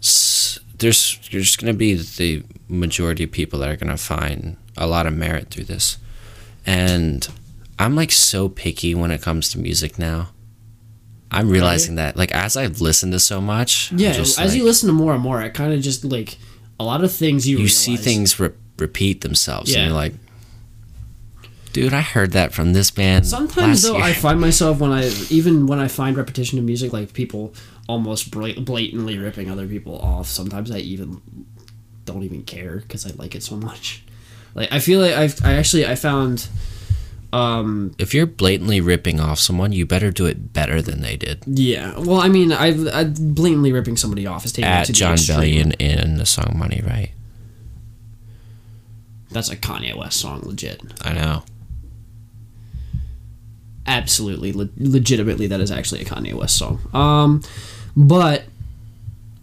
S- There's there's going to be the majority of people that are going to find a lot of merit through this, and I'm like so picky when it comes to music now. I'm realizing that like as I've listened to so much, Yeah, just as like, you listen to more and more, it kind of just like a lot of things you you realize, see things re- repeat themselves, Yeah. and you're like, dude, I heard that from this band. Sometimes though, year." I find myself when I even when I find repetition in music, like people almost blatantly ripping other people off. Sometimes I even don't even care because I like it so much. Like I feel like I've I actually I found um if you're blatantly ripping off someone, you better do it better than they did. yeah well I mean I've I, blatantly ripping somebody off is taking it at to John. Bellion in the song Money, right? That's a Kanye West song, legit. I know. Absolutely le- legitimately that is actually a Kanye West song. Um, but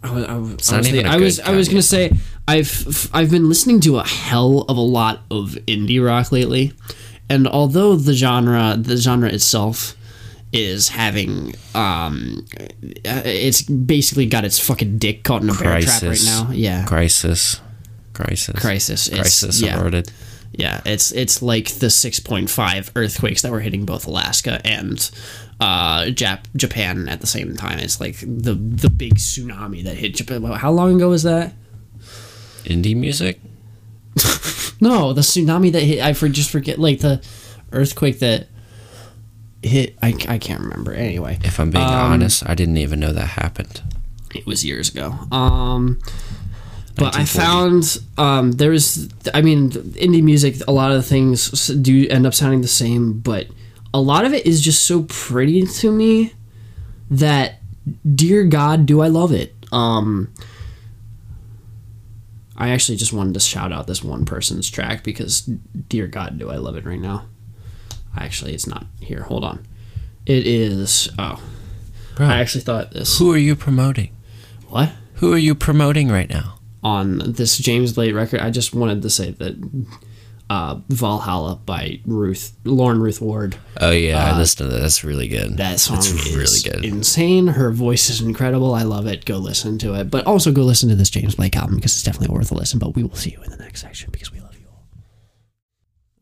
I was, I was, not honestly, even a I was, I was gonna say I've I've been listening to a hell of a lot of indie rock lately, and although the genre the genre itself is having um it's basically got its fucking dick caught in a bear trap right Crisis. now yeah Crisis. Crisis. crisis it's, Crisis yeah averted. Yeah it's it's like the 6.5 earthquakes that were hitting both alaska and uh Jap- japan at the same time it's like the the big tsunami that hit japan how long ago was that Indie music? (laughs) No, the tsunami that hit. I for just forget like the earthquake that hit. I, I can't remember. Anyway, If I'm being Um, honest, I didn't even know that happened. it was years ago. Um, but I found um there was. I mean, indie music. A lot of things do end up sounding the same, but a lot of it is just so pretty to me that, dear God, do I love it. Um. I actually just wanted to shout out this one person's track because, dear God, do I love it right now. Actually, it's not here. Hold on. It is. Oh, Bro, I actually thought this. who are you promoting? What? Who are you promoting right now? On this James Blake record, I just wanted to say that uh, Valhalla by Ruth Lauren Ruth Ward. Oh yeah, I listened to that. That's really good. That song That's is really good. insane. Her voice is incredible. I love it. Go listen to it. But also go listen to this James Blake album because it's definitely worth a listen. But we will see you in the next section because we love you all.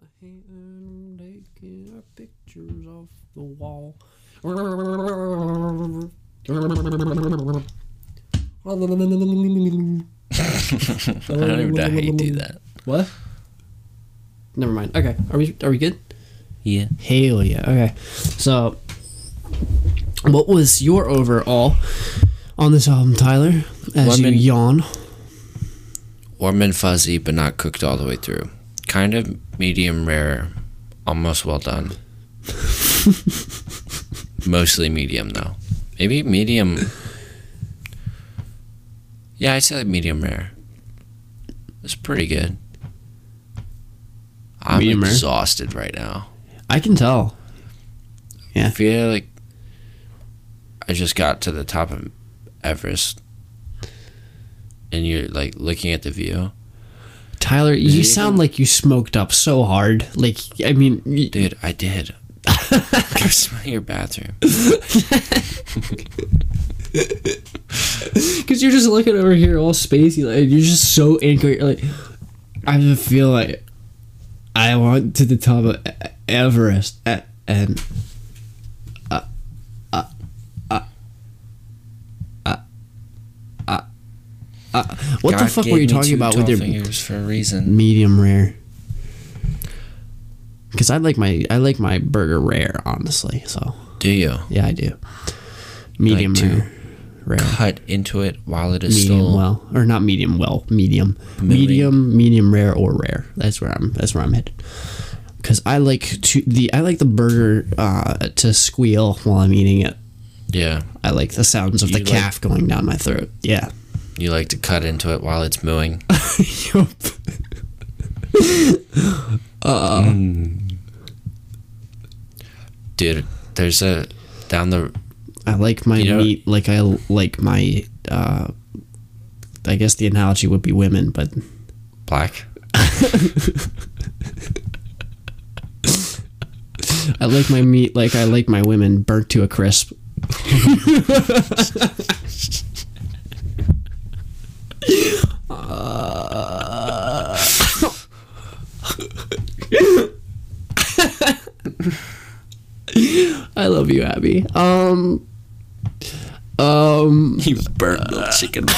I hate when taking our pictures off the wall. (laughs) I don't even know how you do that. What? Never mind. Okay. Are we are we good? Yeah. Hell yeah. Okay. So, what was your overall on this album, Tyler? As Woman- you yawn. Warm and fuzzy, but not cooked all the way through. Kind of medium rare, almost well done. (laughs) Mostly medium though. Maybe medium. Yeah, I'd say like medium rare. It's pretty good. I'm Medium rare? exhausted right now. I can tell. Yeah. I feel like I just got to the top of Everest, and you're like looking at the view. Tyler, you sound like you smoked up so hard. Like, I mean, y- Dude, I did. (laughs) Go smell your bathroom. (laughs) because you're just looking over here all spacey. Like, you're just so angry. Like, I just feel like I want to the top of Everest and. Uh, uh, uh, uh, what the fuck were you talking about with your fingers for a reason? medium rare? Because I like my I like my burger rare, honestly. So Do you yeah, I do. Medium to rare, rare, cut into it while it is medium still? well, or not medium well, medium, medium, medium rare, or rare. That's where I'm. That's where I'm headed. Because I like to the I like the burger uh, to squeal while I'm eating it. Yeah, I like the sounds of the like- calf going down my throat. Yeah. you like to cut into it while it's mooing. (laughs) Yup. (laughs) Dude, there's a down the I like my You know- meat like I like my. Uh, I guess the analogy would be women, but black. (laughs) I like my meat like I like my women burnt to a crisp. (laughs) (laughs) (laughs) I love you, Abby. Um, um, You burnt the chicken. (laughs)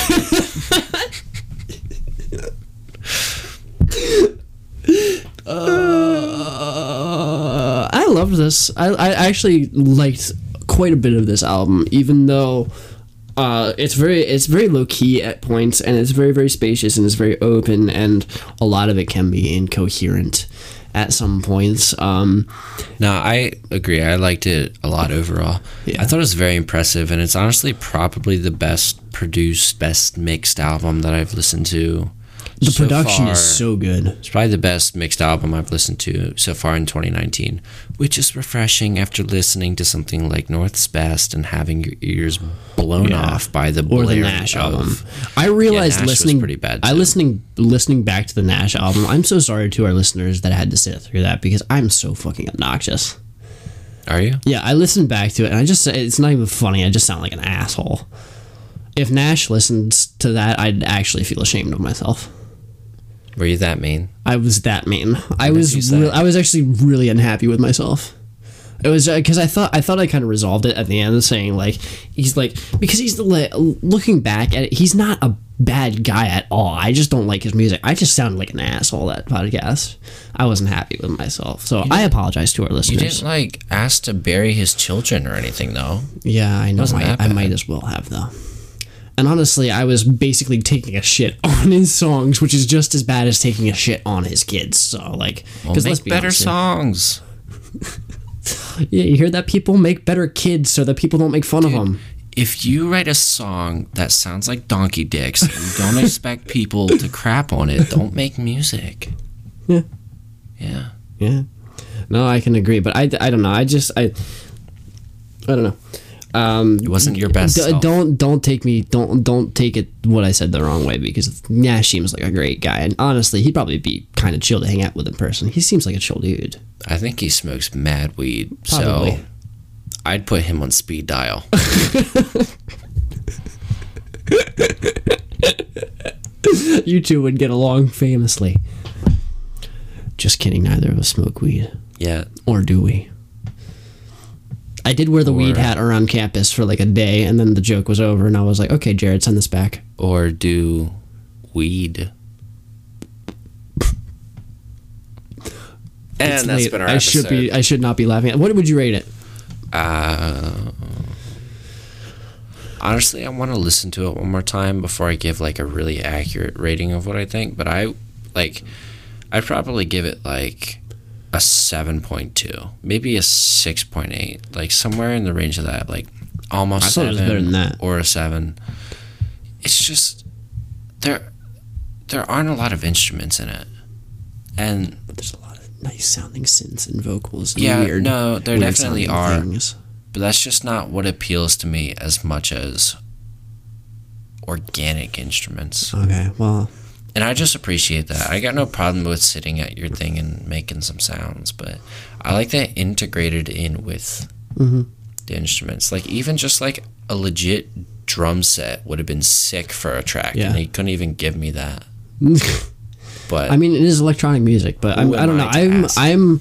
Uh, I loved this. I, I actually liked quite a bit of this album, even though uh, it's very it's very low key at points, and it's very very spacious and it's very open, and a lot of it can be incoherent at some points. Um, No, I agree. I liked it a lot overall. Yeah. I thought it was very impressive, and it's honestly probably the best produced, best mixed album that I've listened to The So production far- is so good. It's probably the best mixed album I've listened to so far in 2019, which is refreshing after listening to something like North's Best and having your ears blown Yeah. off by the Or the Nash of- album. I realized was listening pretty bad, I too. listening listening back to the Nash album. I'm so sorry to our listeners that I had to sit through that because I'm so fucking obnoxious. Are you? Yeah, I listened back to it and I just it's not even funny. I just sound like an asshole. If Nash listens to that, I'd actually feel ashamed of myself. Were you that mean? I was that mean. I did was real I was actually really unhappy with myself. It was uh, because I thought I thought I kind of resolved it at the end, saying like he's like because he's the like, looking back at it, he's not a bad guy at all. I just don't like his music. I just sounded like an asshole that podcast. I wasn't happy with myself, so I apologize to our listeners. You didn't like ask to bury his children or anything, though. Yeah, I know. I, I might as well have though. And honestly, I was basically taking a shit (laughs) on his songs, which is just as bad as taking a shit on his kids. So like, Well, because make better songs. (laughs) Yeah, you hear that? People make better kids so that people don't make fun of them. If you write a song that sounds like donkey dicks and you don't expect (laughs) people to crap on it, don't make music. Yeah. Yeah. Yeah. No, I can agree, but I, I don't know. I just I I don't know. Um, It wasn't your best. d- don't don't take me don't don't take it what I said the wrong way because Nash seems like a great guy and honestly he'd probably be kind of chill to hang out with in person. He seems like a chill dude. I think he smokes mad weed, Probably. so I'd put him on speed dial. (laughs) you two would get along famously. Just kidding. Neither of us smoke weed, yeah. or do we? I did wear the weed hat around campus for like a day, and then the joke was over, and I was like, "Okay, Jared, send this back." Or do weed. And It's that's late. been our I episode. should be. I should not be laughing. At. What would you rate it? Uh, honestly, I want to listen to it one more time before I give like a really accurate rating of what I think. But I like, I'd probably give it like a seven point two, maybe a six point eight, like somewhere in the range of that, like almost I thought it seven was better than that. or a seven. It's just there, there aren't a lot of instruments in it, and But there's a lot of nice sounding synths and vocals. And Yeah, weird, no, there definitely are. Things. but that's just not what appeals to me as much as organic instruments. Okay, well, And I just appreciate that. I got no problem with sitting at your thing and making some sounds, but I like that integrated in with Mhm. the instruments. Like even just like a legit drum set would have been sick for a track, Yeah. and he couldn't even give me that. (laughs) But I mean, it is electronic music, but I'm, I don't know. I to I'm? I'm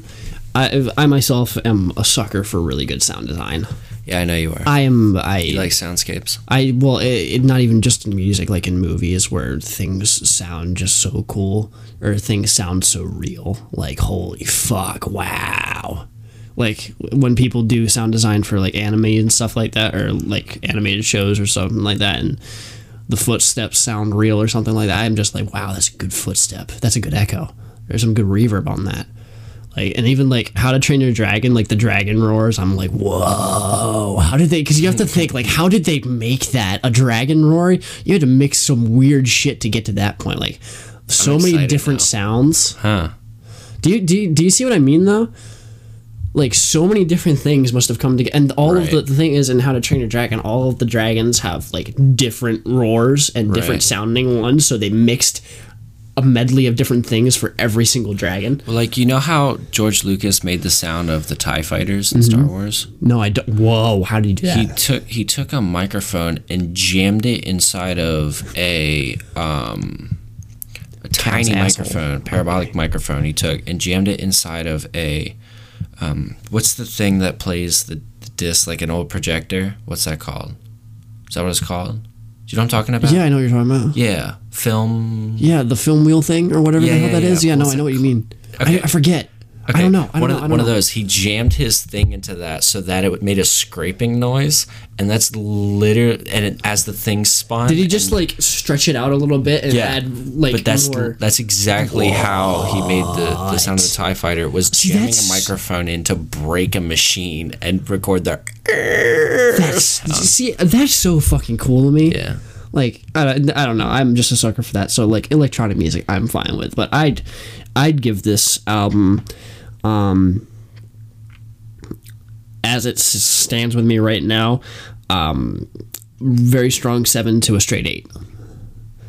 I, I myself am a sucker for really good sound design. Yeah, I know you are. I am I you like soundscapes. I well, it, it, not even just in music, like in movies where things sound just so cool or things sound so real. Like holy fuck, wow! Like when people do sound design for like anime and stuff like that, or like animated shows or something like that, and the footsteps sound real or something like that. I'm just like, wow, that's a good footstep. That's a good echo. There's some good reverb on that. Like and even like How to Train Your Dragon, like the dragon roars. I'm like, whoa! How did they? Because you have to think like, how did they make that a dragon roar? You had to mix some weird shit to get to that point. Like so many different now. sounds. Huh. Do you do you, do you see what I mean though? Like so many different things must have come together, and all of the, the thing is in How to Train Your Dragon, all of the dragons have like different roars and different Right. sounding ones, so they mixed a medley of different things for every single dragon. Well, like you know how George Lucas made the sound of the Tie Fighters in Star Wars. No, I don't. Whoa, how did you do that? He took he took a microphone and jammed it inside of a um a tiny asshole. microphone, parabolic microphone. He took and jammed it inside of a um what's the thing that plays the, the disc like an old projector? What's that called? Is that what it's called? Do you know what I'm talking about? yeah, I know what you're talking about. Yeah, film. Yeah, the film wheel thing or whatever Yeah, the hell yeah, that is. yeah. Yeah, no, What's I know it what you mean. Okay. I, I forget. I don't know. I don't one know. of, one of those. He jammed his thing into that so that it made a scraping noise, and that's literally. And it, as the thing spun, Did he just and- like stretch it out a little bit and Yeah, add like but that's more? that's exactly how he made the, the sound of the Tie Fighter was jamming a microphone in to break a machine and record the. That's, see, that's so fucking cool to me. Yeah, Like I, I don't know. I'm just a sucker for that. So like electronic music, I'm fine with. But I'd I'd give this album, um, as it stands with me right now, um, very strong seven to a straight eight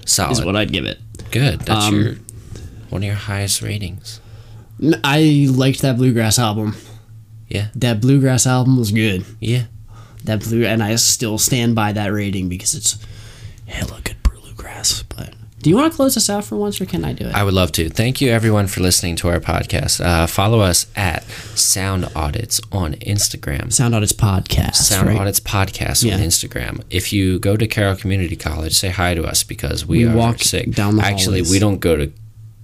Solid is what I'd give it. Good. That's Um, your one of your highest ratings. I liked that bluegrass album. Yeah. That bluegrass album was good. Yeah. That blue, and I still stand by that rating because it's hella good bluegrass. But do you want to close us out for once, or can I do it? I would love to. Thank you, everyone, for listening to our podcast. Uh, follow us at Sound Audits on Instagram. Sound Audits podcast. Sound right? Audits Podcast Yeah. on Instagram. If you go to Carroll Community College, say hi to us because we, We are walk sick. down the Actually, hallways. we don't go to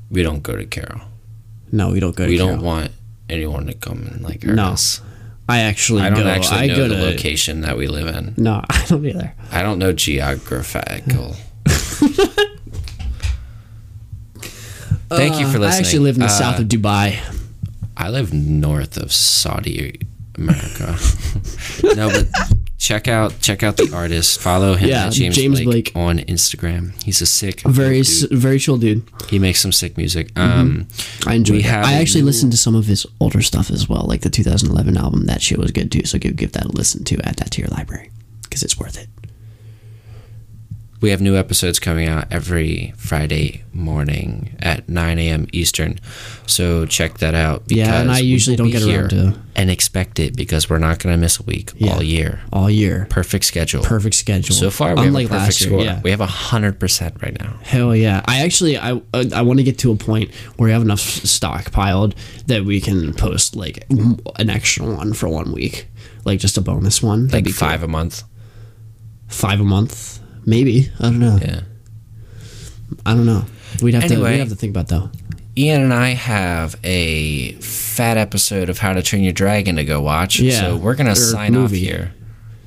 we don't go to Carroll. No, we don't go. To We Carroll. don't want anyone to come and like hurt No. us. I actually I don't go. actually I know go the to. location that we live in. No, (laughs) I don't either. I don't know geographical. (laughs) Thank you for listening. Uh, I actually live in the Uh, south of Dubai. I live north of Saudi America. (laughs) no, but check out check out the artist. Follow him Yeah, James, James Blake, Blake. on Instagram. He's a sick Very, s very chill dude. He makes some sick music. Um, I enjoy. We it. have I actually new- listened to some of his older stuff as well, like the 2011 album. That shit was good too. So give give that a listen to. Add that to your library because it's worth it. We have new episodes coming out every Friday morning at 9 a.m. Eastern. So check that out. Yeah, and I usually don't get around to- And expect it because we're not going to miss a week Yeah. all year. All year, Perfect schedule. perfect schedule. So far, we unlike have a perfect last year. score. Yeah. We have a hundred percent right now. Hell yeah! I actually I I want to get to a point where we have enough stockpiled that we can post like an extra one for one week, like just a bonus one. That'd Like be cool. five a month. five a month, maybe. I don't know. Yeah. I don't know. We'd have to we'd have to think about though. Ian and I have a fat episode of How to Train Your Dragon to go watch. Yeah, So we're gonna sign movie. off here.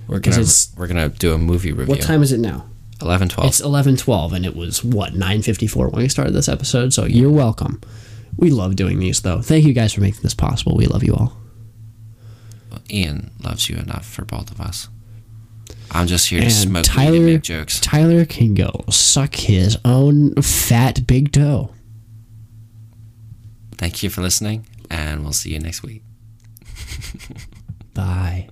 We're gonna we're gonna do a movie review. What time is it now? Eleven twelve. It's eleven twelve, and it was what nine fifty four when we started this episode. So you're welcome. We love doing these though. Thank you guys for making this possible. We love you all. Ian loves you enough for both of us. I'm just here to smoke Tyler- and make jokes. Tyler can go suck his own fat big toe. Thank you for listening, and we'll see you next week. Bye.